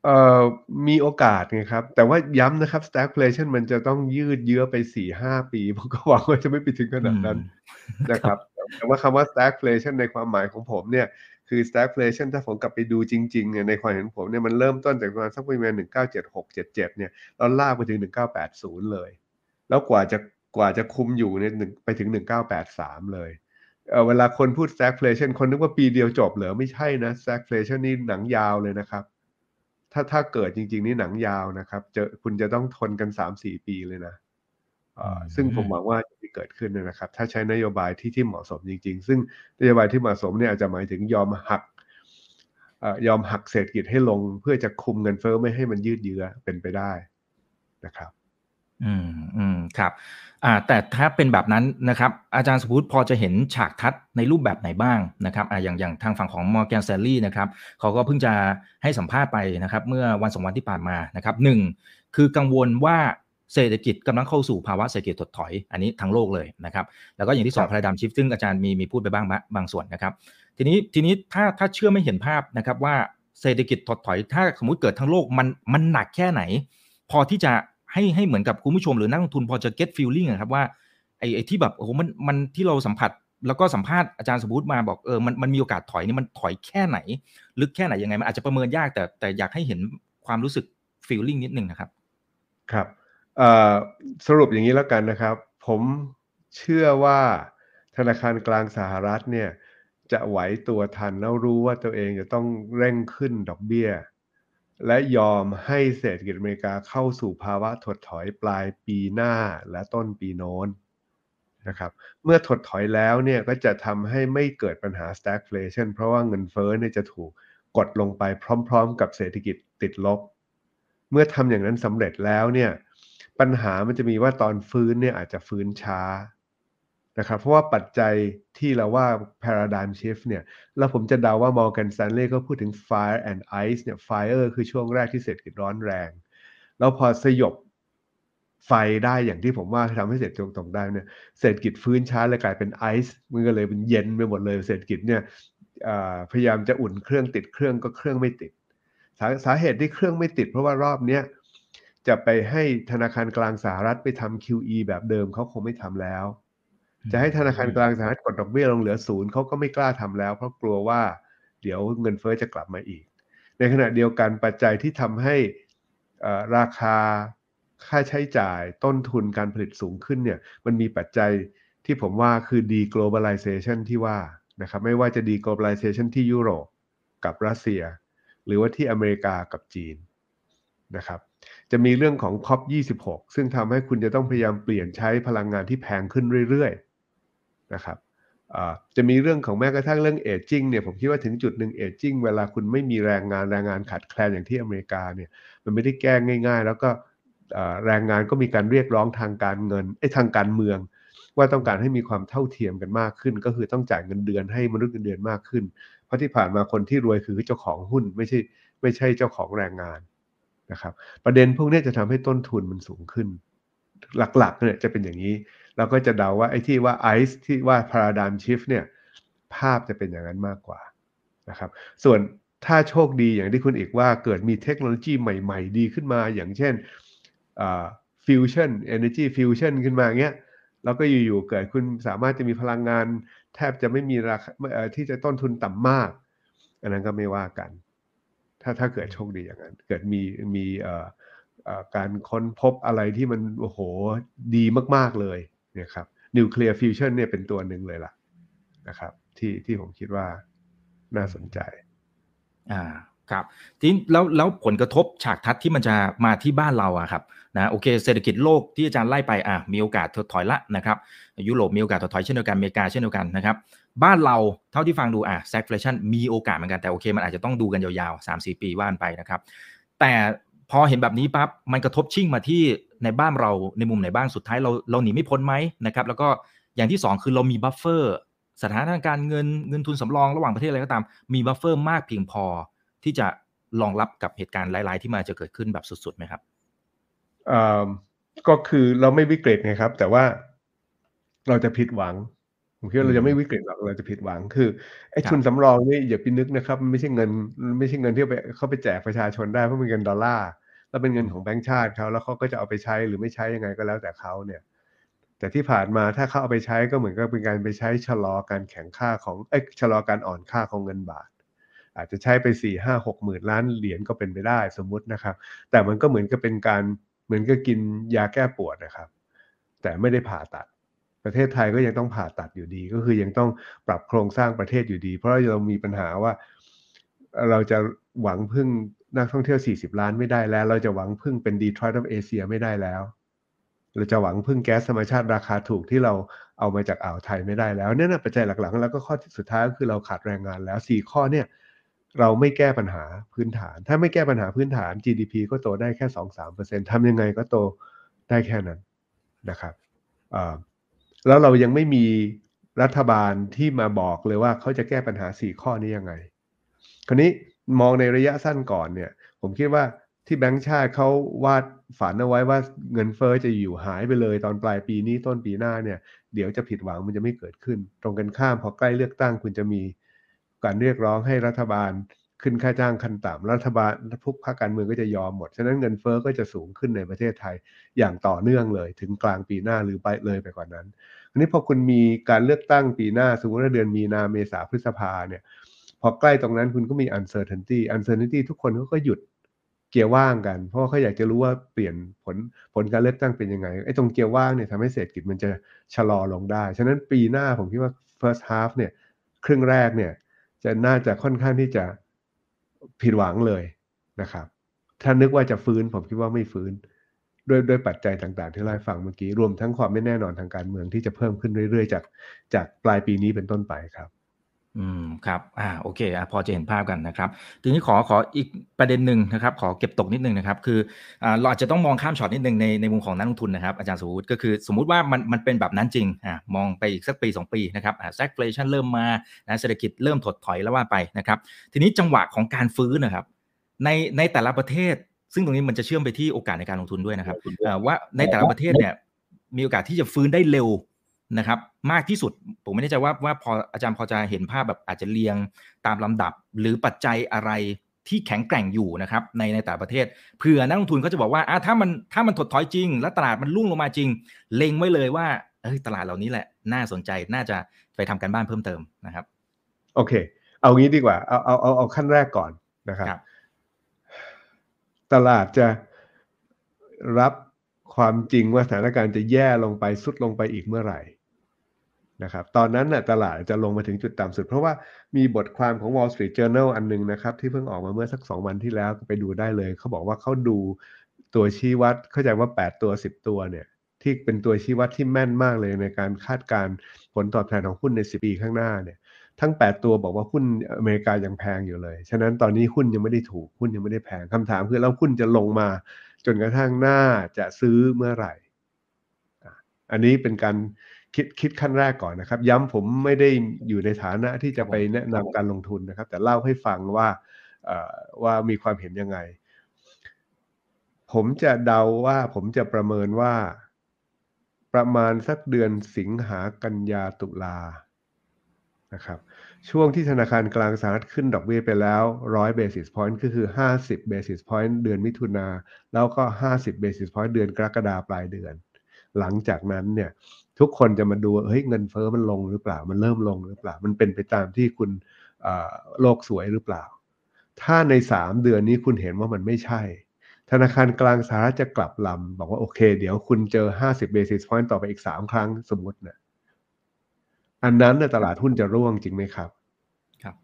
เอ่อ มีโอกาสไงครับ แต่ว่าย้ำนะครับ stagflation มันจะต้องยืดเยื้อไปสี่ห้าปี ผมก็หวังว่าจะไม่ไปถึงขนาดนั้นอืมนะครับ แต่ว่าคำว่า stagflation ในความหมายของผมเนี่ย คือ stagflation ถ้าผมกลับไปดูจริงๆเนี่ยในความเห็นผมเนี่ย มันเริ่มต้นจากประมาณสักประมาณ1976 77 เนี่ยแล้วลากไปถึง 1980 เลย แล้วกว่าจะกว่าจะคุมอยู่เนี่ยหนึ่งไปถึง 1983 เลยเออเวลาคนพูด stagflation คนนึกว่าปีเดียวจบเหรอไม่ใช่นะ stagflation นี่หนังยาวเลยนะครับ ถ้าถ้าเกิดจริง ๆ นี่หนังยาวนะครับ เจอคุณจะต้องทนกัน3-4ปีเลยนะเอ่ออืมซึ่งผมหวังว่าจะไม่เกิดขึ้นนะครับ ถ้าใช้นโยบายที่ที่เหมาะสมจริง ๆ ซึ่งนโยบายที่เหมาะสมเนี่ยอาจจะหมายถึงยอมหักเอ่อยอมหักเศรษฐกิจให้ลงเพื่อจะคุมเงินเฟ้อไม่ให้มันยืดเยื้อเป็นไปได้นะครับ อืมอืมครับ อ่าแต่ถ้าเป็นแบบนั้นนะครับอาจารย์สมพุทธพอจะเห็นฉากทัดในรูปแบบไหนบ้างนะครับอ่าอย่างอย่างทางฝั่งของ Morgan Stanley นะครับเขาก็เพิ่งจะให้สัมภาษณ์ไปนะครับเมื่อวันสองวันที่ผ่านมานะครับหนึ่งคือกังวลว่าเศรษฐกิจกำลังเข้าสู่ภาวะเศรษฐกิจถดถอย อันนี้ทั้งโลกเลยนะครับแล้วก็อย่างที่สองครับพาราดามชิฟซึ่งอาจารย์มีมีพูดไปบ้างบะบางส่วนนะครับทีนี้ทีนี้ถ้าถ้าเชื่อไม่เห็นภาพนะครับว่าเศรษฐกิจถดถอย ถ้าสมมุติเกิดทั้งโลกมันมันหนักแค่ไหน พอที่จะ ให้ให้เหมือนกับคุณผู้ชมหรือนักลงทุนพอจะ get feeling อะครับว่าไอ้ไอ้ที่แบบโอ้โหมันมันที่เราสัมผัสแล้วก็สัมภาษณ์อาจารย์สมบูรณ์มาบอกเออมันมันมีโอกาสถอยนี่มันถอยแค่ไหน ลึกแค่ไหนยังไงมันอาจจะประเมินยากแต่แต่อยากให้เห็นความรู้สึกฟีลลิ่งนิดนึงนะครับ ครับสรุปอย่างนี้แล้วกันนะครับ ผมเชื่อว่าธนาคารกลางสหรัฐเนี่ยจะไหวตัวทันแล้วรู้ว่าตัวเองจะต้องเร่งขึ้นดอกเบี้ย และยอมให้เศรษฐกิจอเมริกาเข้าสู่ภาวะถดถอยปลายปีหน้าและต้นปีโน้นนะครับเมื่อถดถอยแล้วเนี่ยก็จะทำให้ไม่เกิดปัญหา stagflation เพราะว่าเงินเฟ้อเนี่ยจะถูกกดลงไปพร้อมๆ กับเศรษฐกิจติดลบ เมื่อทำอย่างนั้นสำเร็จแล้วเนี่ยปัญหามันจะมีว่าตอนฟื้นเนี่ยอาจจะฟื้นช้า นะครับเพราะว่าปัจจัยที่เราว่า paradigm shift เนี่ยแล้วผมจะเดาว่า Morgan Stanley ก็พูดถึง fire and ice เนี่ย fire คือช่วงแรกที่เศรษฐกิจร้อนแรง แล้วพอสยบไฟได้อย่างที่ผมว่าทำให้เศรษฐกิจตรงได้เนี่ยเศรษฐกิจฟื้นช้าเลยกลายเป็นไอซ์มันก็เลยเป็นเย็นไปหมดเลยเศรษฐกิจเนี่ยพยายามจะอุ่นเครื่องติดเครื่องก็เครื่องไม่ติด สาสาเหตุที่เครื่องไม่ติด เพราะว่ารอบเนี้ยจะไปให้ธนาคารกลางสหรัฐไปทำ QE แบบเดิมเขาคงไม่ทำแล้ว จะให้ธนาคารกลางสหรัฐกดดอกเบี้ยลงเหลือศูนย์เขาก็ไม่กล้าทำแล้ว เพราะกลัวว่าเดี๋ยวเงินเฟอ้อจะกลับมาอีก ในขณะเดียวกันปัจจัยที่ทำให้ราคาค่าใช้จ่ายต้นทุนการผลิตสูงขึ้นเนี่ยมันมีปัจจัยที่ผมว่าคือ deglobalization ที่ว่านะครับไม่ว่าจะ deglobalization ที่ยุโรปกับรัสเซีย หรือว่าที่อเมริกากับจีนนะครับจะมีเรื่องของ COP26 ซึ่งทำให้คุณจะต้องพยายามเปลี่ยนใช้พลังงานที่แพงขึ้นเรื่อยๆ นะครับจะมีเรื่องของแม้กระทั่งเรื่องเอจจิ้งเนี่ยผมคิดว่าถึงจุดหนึ่งเอจจิ้งเวลาคุณไม่มีแรงงานแรงงานขาดแคลนอย่างที่อเมริกาเนี่ยมันไม่ได้แก้ง่าย ๆ แล้วก็แรงงานก็มีการเรียกร้องทางการเงินไอ้ทางการเมือง ว่าต้องการให้มีความเท่าเทียมกันมากขึ้น ก็คือต้องจ่ายเงินเดือนให้มนุษย์เงินเดือนมากขึ้น เพราะที่ผ่านมาคนที่รวยคือเจ้าของหุ้นไม่ใช่ไม่ใช่เจ้าของแรงงานนะครับ ประเด็นพวกนี้จะทำให้ต้นทุนมันสูงขึ้น หลักๆเนี่ยจะเป็นอย่างนี้ เราก็จะเดาว่าไอ้ที่ว่าไอซ์ที่ว่า paradigm shift เนี่ยภาพจะเป็นอย่างนั้นมากกว่านะครับ ส่วนถ้าโชคดีอย่างที่คุณเอกว่าเกิดมีเทคโนโลยีใหม่ ๆ ดีขึ้นมา อย่างเช่นfusion energy fusion ขึ้นมาเงี้ยแล้วก็อยู่ๆเกิดคุณสามารถจะมีพลังงาน แทบจะไม่มีราคาที่จะต้นทุนต่ำมาก อันนั้นก็ไม่ว่ากัน ถ้าถ้าเกิดโชคดีอย่างนั้น เกิดมีมีการค้นพบอะไรที่มันโอ้โหดีมากๆเลย เนี่ยครับ nuclear fusion เนี่ยเป็นตัวหนึ่งเลยล่ะนะครับ ที่ที่ผมคิดว่าน่าสนใจ อ่าครับทีนี้แล้วแล้วผลกระทบฉากทัศน์ที่มันจะมาที่บ้านเราอะครับนะโอเคเศรษฐกิจโลกที่อาจารย์ไล่ไปอะมีโอกาสถดถอยละนะครับยุโรปมีโอกาสถดถอยเช่นเดียวกันอเมริกาเช่นเดียวกันนะครับบ้านเราเท่าที่ฟังดูอะ stagflation มีโอกาสเหมือนกันแต่โอเค มันอาจจะต้องดูกันยาวๆ3-4 ปีว่ากันไปนะครับ แต่พอเห็นแบบนี้ปั๊บมันกระทบชิ่งมาที่ ในบ้านเราในมุมไหนบ้างสุดท้ายเราเราหนีไม่พ้นไหมนะครับ แล้วก็อย่างที่ 2 คือเรามี bufferสถานการณ์เงินเงินทุนสำรองระหว่างประเทศอะไรก็ตาม มี buffer มากเพียงพอที่จะรองรับกับเหตุการณ์หลายๆ ที่มันจะเกิดขึ้นแบบสุดๆไหมครับก็คือเราไม่วิกฤตไงครับ แต่ว่าเราจะผิดหวังผมคิดว่าเราจะไม่วิกฤตหรอกเราจะผิดหวังคือไอ้ทุนสำรองนี่อย่าไปนึกนะครับไม่ใช่เงินไม่ใช่เงินที่ไปเขาไปแจกประชาชนได้เพราะเป็นเงินดอลลาร์ แล้วเป็นเงินของแบงก์ชาติเขาแล้วเขาก็จะเอาไปใช้หรือไม่ใช้ยังไงก็แล้วแต่เขาเนี่ย แต่ที่ผ่านมาถ้าเขาเอาไปใช้ก็เหมือนกับเป็นการไปใช้ชะลอการแข็งค่าของเอ้ชะลอการอ่อนค่าของเงินบาท อาจจะใช้ไปสี่ห้าหกหมื่นล้านเหรียญก็เป็นไปได้สมมุตินะครับ แต่มันก็เหมือนกับเป็นการเหมือนกับกินยาแก้ปวดนะครับ แต่ไม่ได้ผ่าตัดประเทศไทยก็ยังต้องผ่าตัดอยู่ดีก็คือยังต้องปรับโครงสร้างประเทศอยู่ดี เพราะเรามีปัญหาว่า เราจะหวังพึ่ง นักท่องเที่ยว 40 ล้านไม่ได้แล้ว เราจะหวังพึ่งเป็น Detroit of Asia ไม่ได้แล้ว เราจะหวังพึ่งแก๊สธรรมชาติราคาถูกที่เราเอามาจากอ่าวไทยไม่ได้แล้วเนี่ยนะปัจจัยหลักๆ แล้วก็ข้อที่สุดท้ายก็คือเราขาดแรงงานแล้ว 4 ข้อเนี่ยเราไม่แก้ปัญหาพื้นฐาน ถ้าไม่แก้ปัญหาพื้นฐาน GDP ก็โตได้แค่ 2-3%ทำยังไงก็โตได้แค่นั้นนะครับแล้วเรายังไม่มีรัฐบาลที่มาบอกเลยว่าเขาจะแก้ปัญหา 4 ข้อนี้ยังไง คราวนี้ มองในระยะสั้นก่อนเนี่ย ผมคิดว่าที่แบงก์ชาติเขาวาดฝันเอาไว้ว่าเงินเฟอ้อจะอยู่หายไปเลยตอนปลายปีนี้ต้นปีหน้าเนี่ย เดี๋ยวจะผิดหวังมันจะไม่เกิดขึ้น ตรงกันข้ามพอใกล้เลือกตั้งคุณจะมีการเรียกร้องให้รัฐบาลขึ้นค่าจ้างขั้นต่ำรัฐบาลทุกภาคการเมืองก็จะยอมหมด ฉะนั้นเงินเฟ้อก็จะสูงขึ้นในประเทศไทยอย่างต่อเนื่องเลย ถึงกลางปีหน้าหรือไปเลยไปกว่านั้นอันนี้พอคุณมีการเลือกตั้งปีหน้าสมมติว่าเดือนมีนาเมษาพฤษภาเนี่ย พอใกล้ตรงนั้นคุณก็มี uncertainty uncertainty ทุกคนเขาก็หยุดเกียร์ว่างกัน เพราะเขาอยากจะรู้ว่าเปลี่ยนผลผลการเลือกตั้งเป็นยังไงไอ้ตรงเกียร์ว่างเนี่ยทำให้เศรษฐกิจมันจะชะลอลงได้ ฉะนั้นปีหน้าผมคิดว่า first half เนี่ยครึ่งแรกเนี่ยจะน่าจะค่อนข้างที่จะผิดหวังเลยนะครับ ถ้านึกว่าจะฟื้นผมคิดว่าไม่ฟื้น ด้วยด้วยปัจจัยต่างๆ ที่เล่าฟังเมื่อกี้รวมทั้งความไม่แน่นอนทางการเมืองที่จะเพิ่มขึ้นเรื่อยๆ จากจากปลายปีนี้เป็นต้นไปครับ อืมครับ อ่าโอเคอะพอจะเห็นภาพกันนะครับ ทีนี้ขอขออีกประเด็นหนึ่งนะครับ ขอเก็บตกนิดนึงนะครับ คืออ่าเราอาจจะต้องมองข้ามช็อตนิดนึงในในมุมของนักลงทุนนะครับอาจารย์สมมติก็คือสมมุติว่ามันมันเป็นแบบนั้นจริงอ่ามองไปอีกสักปี 2 ปีนะครับอ่า stagflation เริ่มมานะเศรษฐกิจเริ่มถดถอยแล้วว่าไปนะครับ ทีนี้จังหวะของการฟื้นนะครับ ในในแต่ละประเทศ ซึ่งตรงนี้มันจะเชื่อมไปที่โอกาสในการลงทุนด้วยนะครับอ่าว่าในแต่ละประเทศเนี่ยมีโอกาสที่จะฟื้นได้เร็ว นะครับมากที่สุดผมไม่แน่ใจว่าว่าพออาจารย์พอจะเห็นภาพแบบอาจจะเรียงตามลำดับ หรือปัจจัยอะไรที่แข็งแกร่งอยู่นะครับในในแต่ละประเทศเผื่อนักลงทุนก็จะบอกว่าอะถ้ามันถ้ามันถดถอยจริง แล้วตลาดมันรุ่งลงมาจริง เล็งไว้เลยว่าเอ้ยตลาดเหล่านี้แหละน่าสนใจน่าจะไปทำการบ้านเพิ่มเติมนะครับ โอเค เอางี้ดีกว่าเอาเอาเอาเอาขั้นแรกก่อนนะครับครับตลาดจะรับความจริงว่าสถานการณ์จะแย่ลงไปสุดลงไปอีกเมื่อไหร่ นะครับตอนนั้นน่ะตลาดจะลงมาถึงจุดต่ำสุด เพราะว่ามีบทความของ Wall Street Journal อันหนึงนะครับ ที่เพิ่งออกมาเมื่อสักสองวันที่แล้วไปดูได้เลย เขาบอกว่าเขาดูตัวชี้วัด เข้าใจว่า 8 ตัว 10 ตัวเนี่ย ที่เป็นตัวชี้วัดที่แม่นมากเลยในการคาดการผลตอบแทนของหุ้นใน 10 ปีข้างหน้าเนี่ยทั้ง 8 ตัวบอกว่าหุ้นอเมริกายังแพงอยู่เลย ฉะนั้นตอนนี้หุ้นยังไม่ได้ถูกหุ้นยังไม่ได้แพงคำถามคือแล้วหุ้นจะลงมา จนกระทั่งหน้าจะซื้อเมื่อไหร่ อันนี้เป็นการ คิดคิดขั้นแรกก่อนนะครับ ย้ำผมไม่ได้อยู่ในฐานะที่จะไปแนะนำการลงทุนนะครับ แต่เล่าให้ฟังว่าว่ามีความเห็นยังไง ผมจะเดาว่าผมจะประเมินว่า ประมาณสักเดือนสิงหากันยาตุลานะครับช่วงที่ธนาคารกลางสหรัฐขึ้นดอกเบี้ยไปแล้ว 100 basis point ก็คือ 50 basis point เดือนมิถุนาแล้วก็ 50 basis point เดือนกรกฎาปลายเดือน หลังจากนั้นเนี่ย ทุกคนจะมาดูว่าเฮ้ยเงินเฟอ้อมันลงหรือเปล่า มันเริ่มลงหรือเปล่า มันเป็นไปตามที่คุณอ่าโลกสวยหรือเปล่า ถ้าใน 3 เดือนนี้คุณเห็นว่ามันไม่ใช่ ธนาคารกลางสหรัฐจะกลับลำ บอกว่าโอเค เดี๋ยวคุณเจอ 50 basis point ต่อไปอีก 3 ครั้งสมมตินะอันนั้นน่ะตลาดหุ้นจะร่วงจริงไหมครับ ครับ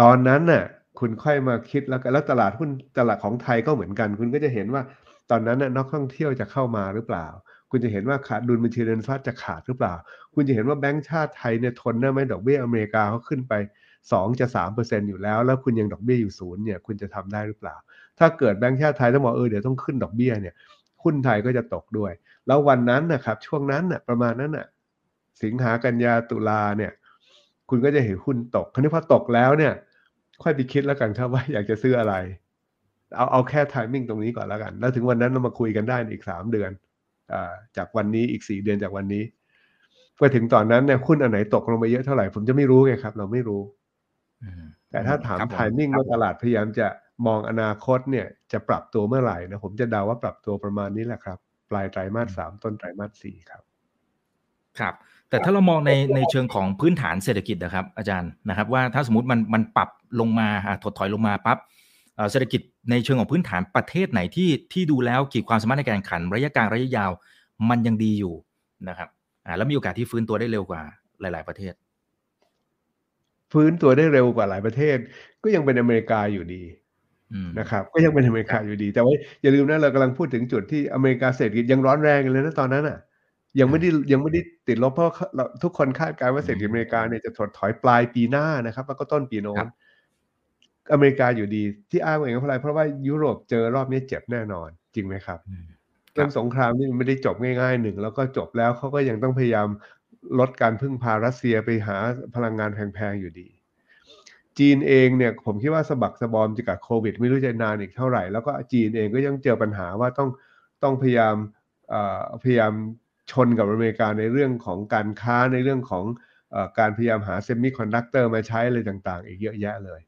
ตอนนั้นน่ะคุณค่อยมาคิดแล้วกันแล้วตลาดหุ้นตลาดของไทยก็เหมือนกัน คุณก็จะเห็นว่าตอนนั้นน่ะนักท่องเที่ยวจะเข้ามาหรือเปล่า คุณจะเห็นว่าขาดดุลบัญชีเงินฝากจะขาดหรือเปล่า คุณจะเห็นว่าแบงก์ชาติไทยเนี่ยทนได้ไหมดอกเบี้ยอเมริกาเขาขึ้นไป 2 จะ3เปอร์เซ็นอยู่แล้ว แล้วคุณยังดอกเบี้ยอยู่ศูนย์เนี่ยคุณจะทำได้หรือเปล่า ถ้าเกิดแบงก์ชาติไทยต้องบอกเออเดี๋ยวต้องขึ้นดอกเบี้ยเนี่ยหุ้นไทยก็จะตกด้วย แล้ววันนั้นนะครับช่วงนั้นน่ะประมาณนั้นน่ะสิงหากันยาตุลาเนี่ยคุณก็จะเห็นหุ้นตก คราวนี้พอตกแล้วเนี่ย ค่อยไปคิดแล้วกันครับว่าอยากจะซื้ออะไร เอาเอาแค่ไทมิ่งตรงนี้ก่อนแล้วกัน แล้วถึงวันนั้นเรามาคุยกันได้อีกสามเดือน จากวันนี้อีกสี่เดือนจากวันนี้พอถึงตอนนั้นเนี่ยหุ้นอันไหนตกลงไปเยอะเท่าไหร่ผมจะไม่รู้ไงครับ เราไม่รู้อืมแต่ถ้าถามครับผไทมิ่งว่าตลาดพยายามจะมองอนาคตเนี่ย จะปรับตัวเมื่อไหร่นะผมจะเดาว่าปรับตัวประมาณนี้แหละครับ ปลายไตรมาสสามต้นไตรมาสสี่ครับ ครับ แต่ถ้าเรามองในในเชิงของพื้นฐานเศรษฐกิจนะครับ อาจารย์นะครับ ว่าถ้าสมมติมันมันปรับลงมาอะถดถอยลงมาปั๊บ เอ่อเศรษฐกิจในเชิงของพื้นฐานประเทศไหนที่ที่ดูแล้วขีดความสามารถในการแข่งขัน ระยะกลางระยะยาว มันยังดีอยู่นะครับอ่าแล้วมีโอกาสที่ฟื้นตัวได้เร็วกว่าหลาย ๆ ประเทศ ฟื้นตัวได้เร็วกว่าหลายประเทศ ก็ยังเป็นอเมริกาอยู่ดีอืมนะครับ ก็ยังเป็นอเมริกาอยู่ดี แต่ว่าอย่าลืมนะเรากำลังพูดถึงจุดที่อเมริกาเศรษฐกิจยังร้อนแรงอยู่เลยนะตอนนั้นอะยังไม่ได้ยังไม่ได้ติดลบเพราะเราทุกคนคาดการณ์ว่าเศรษฐกิจอเมริกาเนี่ยจะถดถอยปลายปีหน้านะครับ แล้วก็ต้นปีโน้ครันบ อเมริกาอยู่ดีที่อ้างอย่างนั้นเพราะอะไรเพราะว่ายุโรปเจอรอบนี้เจ็บแน่นอนจริงไหมครับอืมเรื่องสงครามนี่มันไม่ได้จบง่ายๆหนึ่งแล้วก็จบแล้วเขาก็ยังต้องพยายามลดการพึ่งพารัสเซียไปหาพลังงานแพงๆอยู่ดี จีนเองเนี่ยผมคิดว่าสะบักสะบอมจะกับโควิด ไม่รู้จะนานอีกเท่าไหร่ แล้วก็จีนเองก็ยังเจอปัญหาว่าต้องต้องพยายามเอ่อพยายามชนกับอเมริกาในเรื่องของการค้าในเรื่องของเอ่อการพยายามหา semiconductor มาใช้อะไรต่างๆ อีกเยอะแยะเลย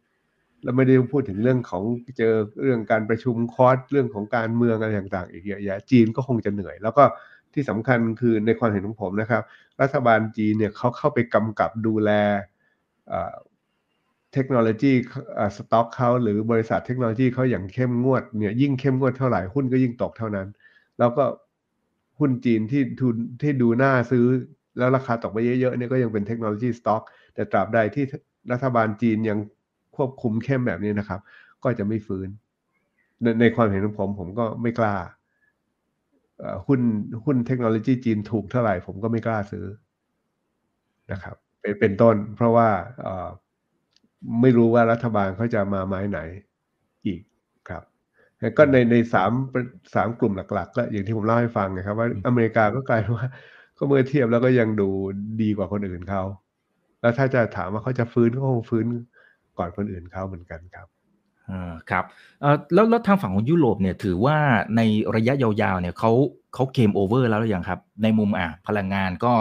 แล้วไม่ได้พูดถึงเรื่องของเจอเรื่องการประชุมคอร์สเรื่องของการเมืองอะไรต่างๆ อีกเยอะแยะจีนก็คงจะเหนื่อย แล้วก็ที่สำคัญคือในความเห็นของผมนะครับ รัฐบาลจีนเนี่ยเขาเข้าไปกำกับดูแลเทคโนโลยีสต็อกเขาหรือบริษัทเทคโนโลยีเขาอย่างเข้มงวดเนี่ยยิ่งเข้มงวดเท่าไหร่หุ้นก็ยิ่งตกเท่านั้น แล้วก็หุ้นจีนที่ทุนที่ดูหน่าซื้อแล้วราคาตกไปเยอะๆเนี่ยก็ยังเป็นเทคโนโลยีสต็อกแต่ตราบใดที่รัฐบาลจีนยัง ควบคุมเข้มแบบนี้นะครับ ก็จะไม่ฟื้น ในในความเห็นของผมผมก็ไม่กล้าหุ้นหุ้นเทคโนโลยีจีนถูกเท่าไหร่ ผมก็ไม่กล้าซื้อนะครับ เป็นเป็นต้น เพราะว่าไม่รู้ว่ารัฐบาลเขาจะมาไม้ไหนอีกครับก็ในในสามสามกลุ่มหลัก ๆ ก็อย่างที่ผมเล่าให้ฟังนะครับ ว่าอเมริกาก็กลายว่า ก็เมื่อเทียบแล้วก็ยังดูดีกว่าคนอื่นเขาแล้วถ้าจะถามว่าเขาจะฟื้นก็คงฟื้น ก่อนคนอื่นเขาเหมือนกันครับอ่าครับแล้วแล้วทางฝั่งของยุโรปเนี่ยถือว่าในระยะยาวๆเนี่ยเขาเขา game over แล้วหรือยังครับ ในมุมอะพลังงานก็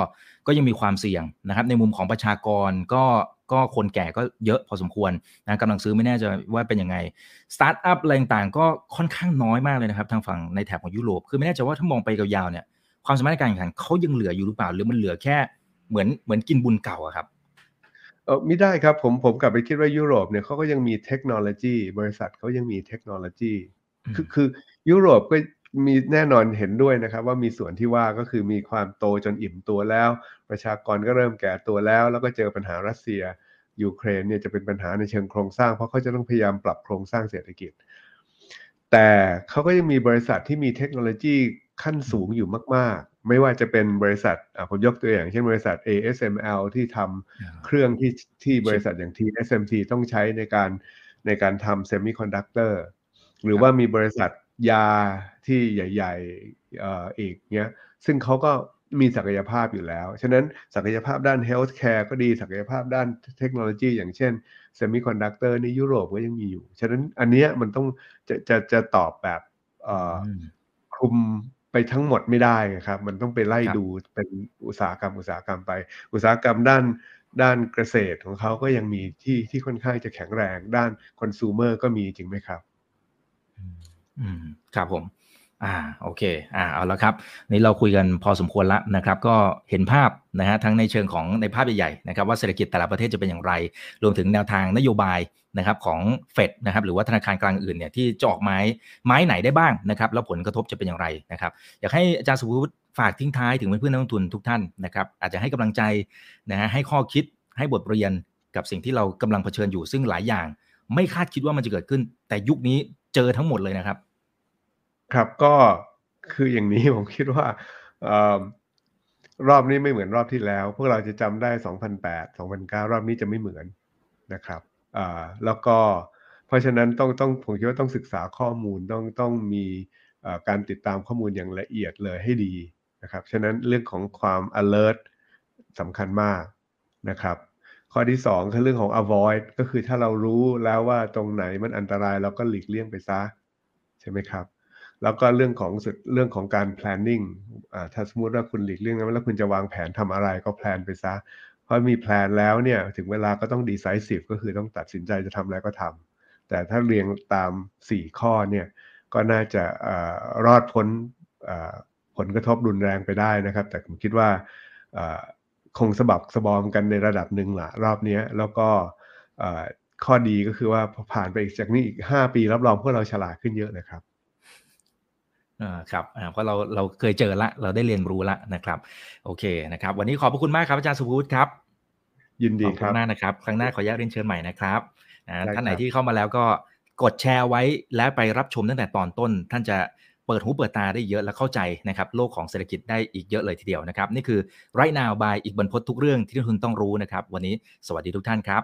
ก็ยังมีความเสี่ยงนะครับ ในมุมของประชากรก็ก็คนแก่ก็เยอะพอสมควรนะกำลังซื้อไม่แน่ใจว่าเป็นยังไงสตาร์ทอัพอะไรต่างๆก็ค่อนข้างน้อยมากเลยนะครับ ทางฝั่งในแถบของยุโรปคือไม่แน่ใจว่าถ้ามองไปยาวๆเนี่ยความสามารถในการแข่งขันเขายังเหลืออยู่หรือเปล่า หรือมันเหลือแค่เหมือนเหมือนกินบุญเก่าอะครับ เออไม่ได้ครับผมผมกลับไปคิดว่ายุโรปเนี่ยเขาก็ยังมีเทคโนโลยี บริษัทเขายังมีเทคโนโลยีคือคือยุโรปก็มีแน่นอนเห็นด้วยนะครับ ว่ามีส่วนที่ว่าก็คือมีความโตจนอิ่มตัวแล้ว ประชากรก็เริ่มแก่ตัวแล้ว แล้วก็เจอปัญหารัสเซียยูเครนเนี่ยจะเป็นปัญหาในเชิงโครงสร้าง เพราะเขาจะต้องพยายามปรับโครงสร้างเศรษฐกิจ แต่เขาก็ยังมีบริษัทที่มีเทคโนโลยีขั้นสูงอยู่มากๆ ไม่ว่าจะเป็นบริษัทผมยกตัวอย่าง เช่นบริษัท ASML ที่ทำเครื่องที่ที่บริษัทอย่าง TSMC ต้องใช้ในการในการทำ semiconductor หรือว่ามีบริษัทยาที่ใหญ่ๆอีกเนี้ยซึ่งเขาก็มีศักยภาพอยู่แล้ว ฉะนั้นศักยภาพด้าน healthcare ก็ดีศักยภาพด้านเทคโนโลยี อย่างเช่นsemiconductor ในยุโรปก็ยังมีอยู่ ฉะนั้นอันนี้มันต้องจะจะจะตอบแบบคลุม ไปทั้งหมดไม่ได้ครับ มันต้องไปไล่ดูเป็นอุตสาหกรรมอุตสาหกรรมไป อุตสาหกรรมด้านด้านเกษตรของเขาก็ยังมีที่ที่ค่อนข้างจะแข็งแรง ด้านคอน sumer ก็มีจริงไหมครับ อืมครับผม อ่าโอเคอ่าเอาละครับนี่เราคุยกันพอสมควรแล้วนะครับ ก็เห็นภาพนะฮะทั้งในเชิงของในภาพใหญ่ๆนะครับว่าเศรษฐกิจแต่ละประเทศจะเป็นอย่างไร รวมถึงแนวทางนโยบายนะครับของเฟดนะครับหรือว่าธนาคารกลางอื่นเนี่ยที่จะออกไม้ไม้ไหนได้บ้างนะครับแล้วผลกระทบจะเป็นอย่างไรนะครับอยากให้อาจารย์สุภวุฒิฝากทิ้งท้ายถึงเพื่อนนักลงทุนทุกท่านนะครับอาจจะให้กำลังใจนะฮะให้ข้อคิดให้บทเรียนกับสิ่งที่เรากำลังเผชิญอยู่ซึ่งหลายอย่าง ไม่คาดคิดว่ามันจะเกิดขึ้น แต่ยุคนี้เจอทั้งหมดเลยนะครับ ครับก็คืออย่างนี้ผมคิดว่ารอบนี้ไม่เหมือนรอบที่แล้ว พวกเราจะจำได้ 2008 2009 รอบนี้จะไม่เหมือนนะครับแล้วก็เพราะฉะนั้นต้องต้องผมคิดว่าต้องศึกษาข้อมูลต้องต้องมีการติดตามข้อมูลอย่างละเอียดเลยให้ดีนะครับฉะนั้นเรื่องของความ alert สำคัญมากนะครับ ข้อที่ 2 คือเรื่องของ avoid ก็คือถ้าเรารู้แล้วว่าตรงไหนมันอันตรายเราก็หลีกเลี่ยงไปซะ ใช่ไหมครับ แล้วก็เรื่องของสุดเรื่องของการ planning ถ้าสมมติว่าคุณหลีกเลี่ยงนั้นแล้วคุณจะวางแผนทำอะไรก็แพลนไปซะ เพราะมีแพลนแล้วเนี่ยถึงเวลาก็ต้อง decisive ก็คือต้องตัดสินใจจะทำอะไรก็ทำแต่ถ้าเรียงตาม 4 ข้อเนี่ยก็น่าจะรอดพ้นผลกระทบรุนแรงไปได้นะครับ แต่ผมคิดว่าคงสะบักสะบอมกันในระดับหนึ่งละรอบนี้แล้วก็ข้อดีก็คือว่าผ่านไปอีกจากนี้อีก 5 ปีรับรองพวกเราฉลาดขึ้นเยอะนะครับ อ่าครับอ่าเพราะเราเราเคยเจอละ เราได้เรียนรู้ละนะครับ โอเคนะครับ วันนี้ขอบพระคุณมากครับอาจารย์สุภูตครับ ยินดีครับมากนะครับครั้งหน้าขออนุญาตเรียนเชิญใหม่นะครับอ่าท่านไหนที่เข้ามาแล้วก็กดแชร์ไว้และไปรับชมตั้งแต่ตอนต้น ท่านจะเปิดหูเปิดตาได้เยอะและเข้าใจนะครับโลกของเศรษฐกิจได้อีกเยอะเลยทีเดียวนะครับ นี่คือไรนาวบายอีกบรรพททุกเรื่องที่ทุนต้องรู้นะครับ วันนี้สวัสดีทุกท่านครับ